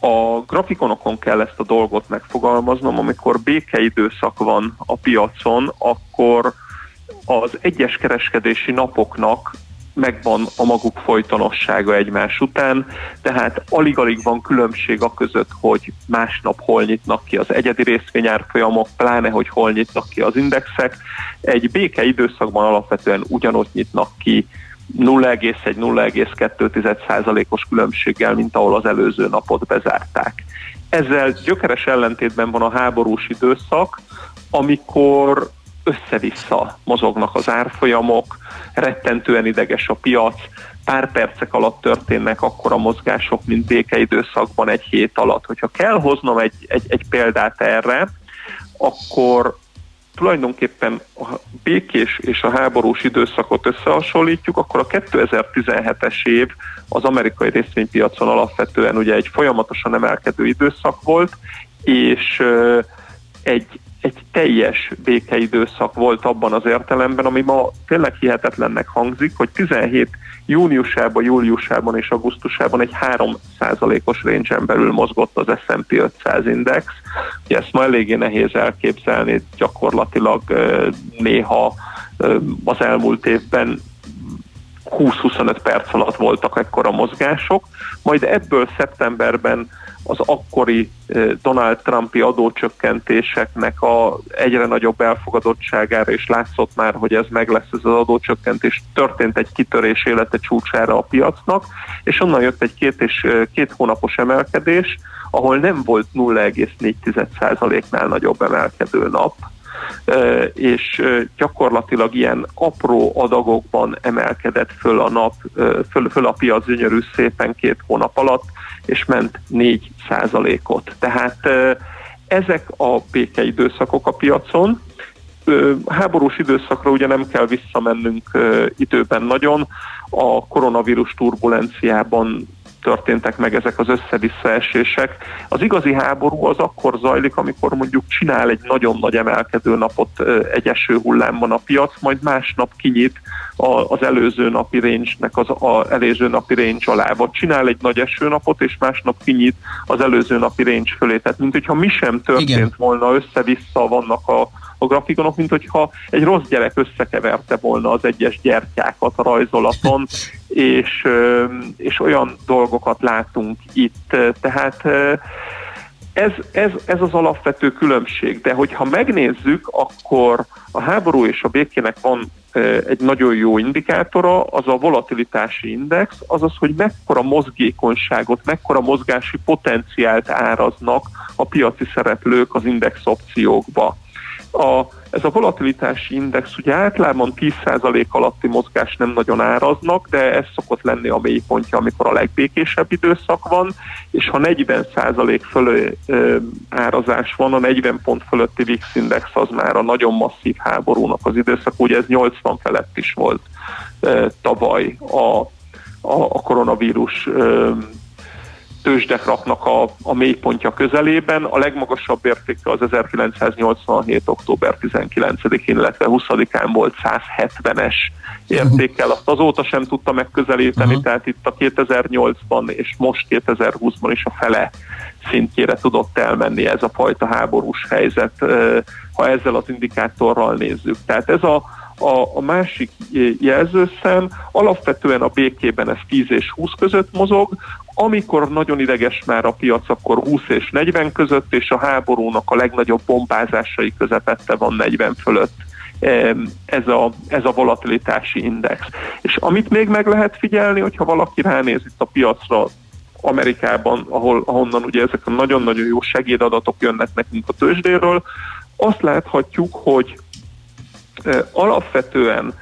a grafikonokon kell ezt a dolgot megfogalmaznom, amikor békeidőszak van a piacon, akkor az egyes kereskedési napoknak megvan a maguk folytonossága egymás után, tehát alig-alig van különbség a között, hogy másnap hol nyitnak ki az egyedi részvényárfolyamok, pláne, hogy hol nyitnak ki az indexek. Egy béke időszakban alapvetően ugyanott nyitnak ki 0,1-0,2%-os különbséggel, mint ahol az előző napot bezárták. Ezzel gyökeres ellentétben van a háborús időszak, amikor össze-vissza mozognak az árfolyamok, rettentően ideges a piac, pár percek alatt történnek akkora mozgások, mint békeidőszakban egy hét alatt. Hogyha kell hoznom egy, egy, egy példát erre, akkor tulajdonképpen a békés és a háborús időszakot összehasonlítjuk, akkor a 2017-es év az amerikai részvénypiacon alapvetően ugye egy folyamatosan emelkedő időszak volt, és egy egy teljes békeidőszak volt abban az értelemben, ami ma tényleg hihetetlennek hangzik, hogy 17 júniusában, júliusában és augusztusában egy 3%-os range belül mozgott az S&P 500 index. Ugye ezt ma eléggé nehéz elképzelni, gyakorlatilag néha az elmúlt évben 20-25 perc alatt voltak ekkora mozgások, majd ebből szeptemberben az akkori Donald Trumpi adócsökkentéseknek a egyre nagyobb elfogadottságára, és látszott már, hogy ez meg lesz ez az adócsökkentés, történt egy kitörés élete csúcsára a piacnak, és onnan jött egy két, és, két hónapos emelkedés, ahol nem volt 0,4%-nál nagyobb emelkedő nap, és gyakorlatilag ilyen apró adagokban emelkedett föl a nap, föl, föl a piac gyönyörű szépen két hónap alatt, és ment 4 százalékot. Tehát ezek a békeidőszakok a piacon, háborús időszakra ugye nem kell visszamennünk időben nagyon, a koronavírus turbulenciában történtek meg ezek az össze-visszaesések. Az igazi háború az akkor zajlik, amikor mondjuk csinál egy nagyon nagy emelkedő napot egy eső hullámban a piac, majd másnap kinyit az előző napi range-nek az a előző napi range alá, vagy csinál egy nagy esőnapot, és másnap kinyit az előző napi range fölé. Tehát, mint hogyha mi sem történt Igen. volna, össze-vissza vannak a, a grafikonok, mint hogyha egy rossz gyerek összekeverte volna az egyes gyertyákat a rajzolaton, és, és olyan dolgokat látunk itt. Tehát ez, ez, ez az alapvető különbség, de hogyha megnézzük, akkor a háború és a békének van egy nagyon jó indikátora, az a volatilitási index, azaz, hogy mekkora mozgékonyságot, mekkora mozgási potenciált áraznak a piaci szereplők az index opciókba. A, ez a volatilitási index ugye általában 10% alatti mozgás nem nagyon áraznak, de ez szokott lenni a mélypontja, amikor a legbékésebb időszak van, és ha 40% fölé ö, árazás van, a 40 pont fölötti VIX index az már a nagyon masszív háborúnak az időszak, ugye ez 80 felett is volt ö, tavaly a, a, a koronavírus ö, tőzsdek raknak a, a mélypontja közelében. A legmagasabb értéke az 1987. október 19-én, illetve 20-án volt 170-es értékkel. Azt azóta sem tudta megközelíteni, uh-huh. tehát itt a 2008-ban és most 2020-ban is a fele szintjére tudott elmenni ez a fajta háborús helyzet, ha ezzel az indikátorral nézzük. Tehát ez a a, a másik jelzőszem alapvetően a békében ez 10 és 20 között mozog, Amikor nagyon ideges már a piac, akkor 20 és 40 között, és a háborúnak a legnagyobb bombázásai közepette van 40 fölött ez a, ez a volatilitási index. És amit még meg lehet figyelni, hogyha valaki ránéz itt a piacra, Amerikában, ahol, ahonnan ugye ezek a nagyon-nagyon jó segédadatok jönnek nekünk a tőzsdéről, azt láthatjuk, hogy alapvetően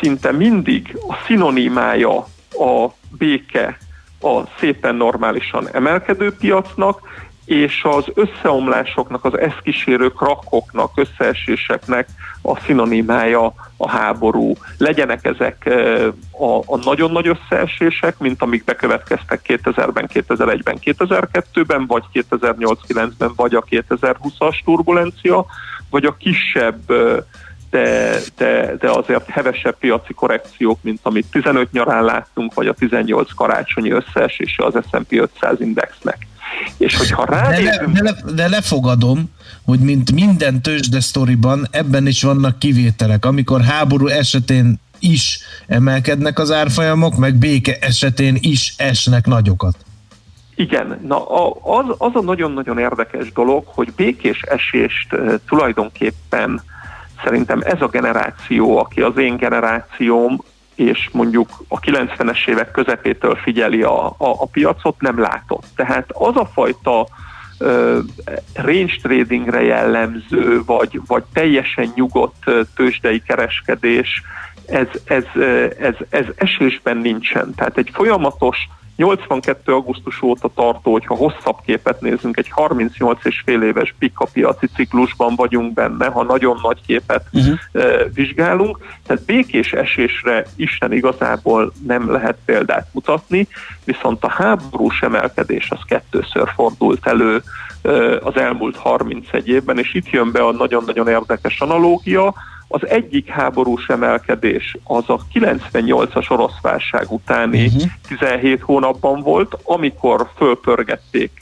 szinte mindig a szinonimája a béke a szépen normálisan emelkedő piacnak, és az összeomlásoknak, az ezt kísérő krakkoknak, összeeséseknek a szinonimája a háború. Legyenek ezek a, a nagyon nagy összeesések, mint amik bekövetkeztek 2000-ben, 2001-ben, 2002-ben, vagy 2008-9-ben, vagy a 2020-as turbulencia, vagy a kisebb de, de, de azért hevesebb piaci korrekciók, mint amit 15 nyarán láttunk, vagy a 18 karácsonyi összeesése az S&P 500 indexnek. És hogyha ránézünk... De, le, de, le, de lefogadom, hogy mint minden tőzsde sztoriban, ebben is vannak kivételek. Amikor háború esetén is emelkednek az árfolyamok, meg béke esetén is esnek nagyokat. Igen, na az, az a nagyon-nagyon érdekes dolog, hogy békés esést e, tulajdonképpen szerintem ez a generáció, aki az én generációm, és mondjuk a 90-es évek közepétől figyeli a, a, a piacot, nem látott. Tehát az a fajta uh, range tradingre jellemző, vagy, vagy teljesen nyugodt tőzsdei kereskedés, ez, ez, ez, ez esésben nincsen. Tehát egy folyamatos 82. augusztus óta tartó, hogyha hosszabb képet nézünk, egy 38 és fél éves piaci ciklusban vagyunk benne, ha nagyon nagy képet uh-huh. vizsgálunk. Tehát békés esésre Isten igazából nem lehet példát mutatni, viszont a háborús emelkedés az kettőször fordult elő az elmúlt 31 évben, és itt jön be a nagyon-nagyon érdekes analógia, az egyik háborús emelkedés az a 98-as orosz válság utáni uh-huh. 17 hónapban volt, amikor fölpörgették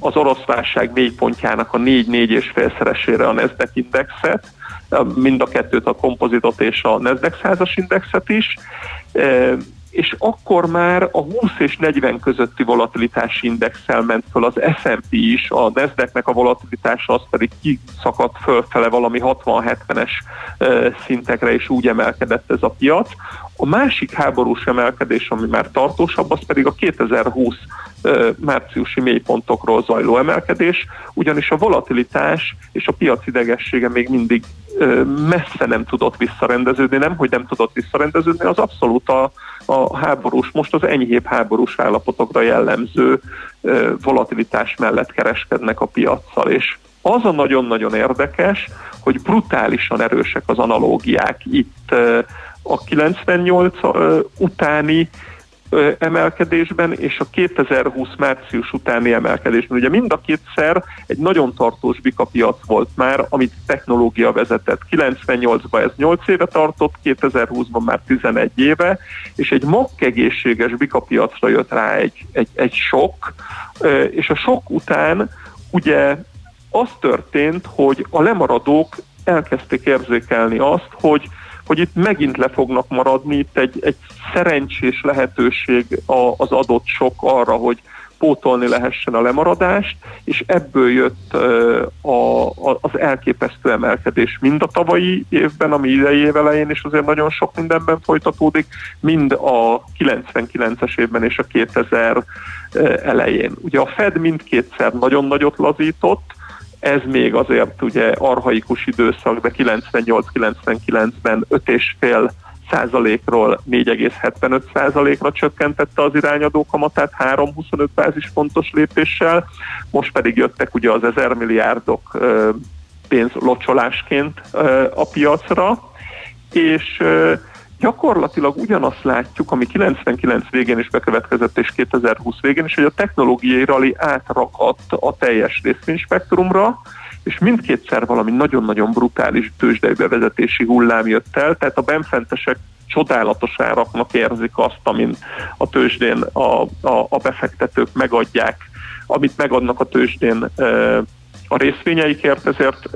az orosz válság mélypontjának a 4-4 és félszeresére a Nasdaq indexet, mind a kettőt, a kompozitot és a Nasdaq százas indexet is és akkor már a 20 és 40 közötti volatilitási indexel ment föl az S&P is, a Nasdaqnek a volatilitása az pedig kiszakadt fölfele valami 60-70-es szintekre, és úgy emelkedett ez a piac. A másik háborús emelkedés, ami már tartósabb, az pedig a 2020 márciusi mélypontokról zajló emelkedés, ugyanis a volatilitás és a piac idegessége még mindig messze nem tudott visszarendeződni, nem, hogy nem tudott visszarendeződni, az abszolút a, a háborús, most az enyhébb háborús állapotokra jellemző volatilitás mellett kereskednek a piaccal, és az a nagyon-nagyon érdekes, hogy brutálisan erősek az analógiák itt a 98 utáni emelkedésben és a 2020 március utáni emelkedésben. Ugye mind a kétszer egy nagyon tartós bikapiac volt már, amit technológia vezetett. 98-ban ez 8 éve tartott, 2020-ban már 11 éve, és egy makkegészséges bikapiacra jött rá egy, egy, egy sok, és a sok után ugye az történt, hogy a lemaradók elkezdték érzékelni azt, hogy hogy itt megint le fognak maradni, itt egy, egy szerencsés lehetőség az adott sok arra, hogy pótolni lehessen a lemaradást, és ebből jött a, a, az elképesztő emelkedés mind a tavalyi évben, ami idei év elején is azért nagyon sok mindenben folytatódik, mind a 99-es évben és a 2000 elején. Ugye a Fed mindkétszer nagyon nagyot lazított, ez még azért ugye arhaikus időszak, de 98-99-ben 5,5 százalékról 4,75 százalékra csökkentette az irányadó kamatát 3,25 bázispontos lépéssel, most pedig jöttek ugye az ezer milliárdok pénz locsolásként a piacra, és gyakorlatilag ugyanazt látjuk, ami 99 végén is bekövetkezett, és 2020 végén is, hogy a technológiai rali átrakadt a teljes részvényspektrumra, és mindkétszer valami nagyon-nagyon brutális tőzsdei bevezetési hullám jött el, tehát a benfentesek csodálatos áraknak érzik azt, amin a tőzsdén a, a, a befektetők megadják, amit megadnak a tőzsdén a részvényeikért, ezért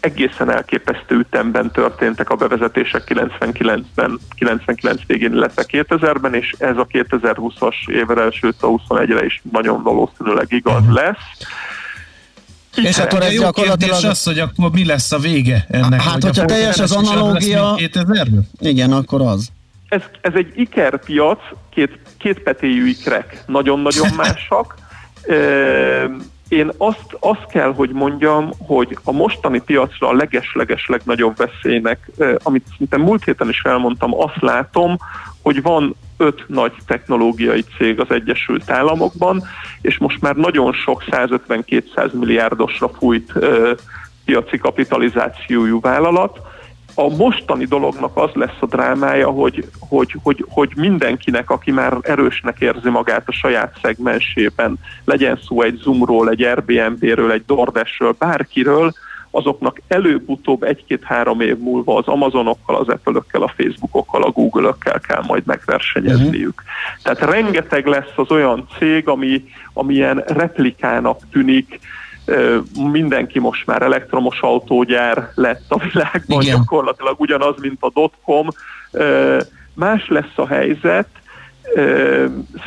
egészen elképesztő ütemben történtek a bevezetések 99-ben, 99 végén, illetve 2000-ben, és ez a 2020-as évre, sőt a 21-re is nagyon valószínűleg igaz Mhm. lesz. És akkor ez gyakorlatilag... az, hogy akkor mi lesz a vége ennek? Hát, hogy hogyha teljes az analógia- lesz, mint 2000-ben? Igen, akkor az. Ez, ez egy ikerpiac, két, két petéjű ikrek, nagyon-nagyon másak. Én azt, azt kell, hogy mondjam, hogy a mostani piacra a leges-leges legnagyobb veszélynek, amit szinte múlt héten is elmondtam, azt látom, hogy van öt nagy technológiai cég az Egyesült Államokban, és most már nagyon sok 150-200 milliárdosra fújt ö, piaci kapitalizációjú vállalat, a mostani dolognak az lesz a drámája, hogy, hogy, hogy, hogy mindenkinek, aki már erősnek érzi magát a saját szegmensében, legyen szó egy Zoomról, egy Airbnb-ről, egy DoorDash-ről, bárkiről, azoknak előbb-utóbb egy-két-három év múlva az Amazonokkal, az Apple-ökkel, a Facebookokkal, a Google-ökkel kell majd megversenyezniük. Uh-huh. Tehát rengeteg lesz az olyan cég, ami, ami ilyen replikának tűnik, mindenki most már elektromos autógyár lett a világban, Igen. gyakorlatilag ugyanaz, mint a dotcom. Más lesz a helyzet,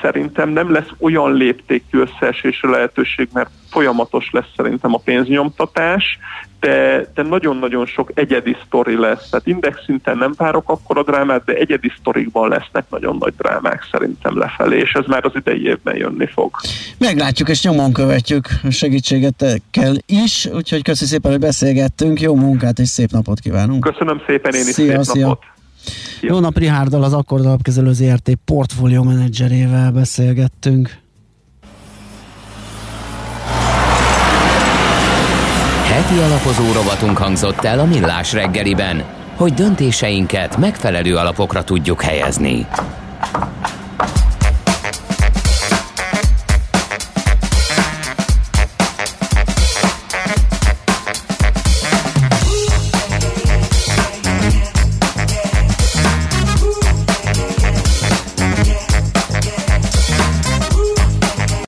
szerintem nem lesz olyan léptékű összeesésre lehetőség, mert folyamatos lesz szerintem a pénznyomtatás, de, de nagyon-nagyon sok egyedi sztori lesz. Tehát index szinten nem várok akkor a drámát, de egyedi sztorikban lesznek nagyon nagy drámák szerintem lefelé, és ez már az idei évben jönni fog. Meglátjuk és nyomon követjük segítséget kell is, úgyhogy köszi szépen, hogy beszélgettünk, jó munkát és szép napot kívánunk. Köszönöm szépen én is Szia, szép szia. napot! Jó nap, Rihárdal, az Akkord Alapkezelő ZRT portfólió menedzserével beszélgettünk. Heti alapozó rovatunk hangzott el a Millás reggeliben, hogy döntéseinket megfelelő alapokra tudjuk helyezni.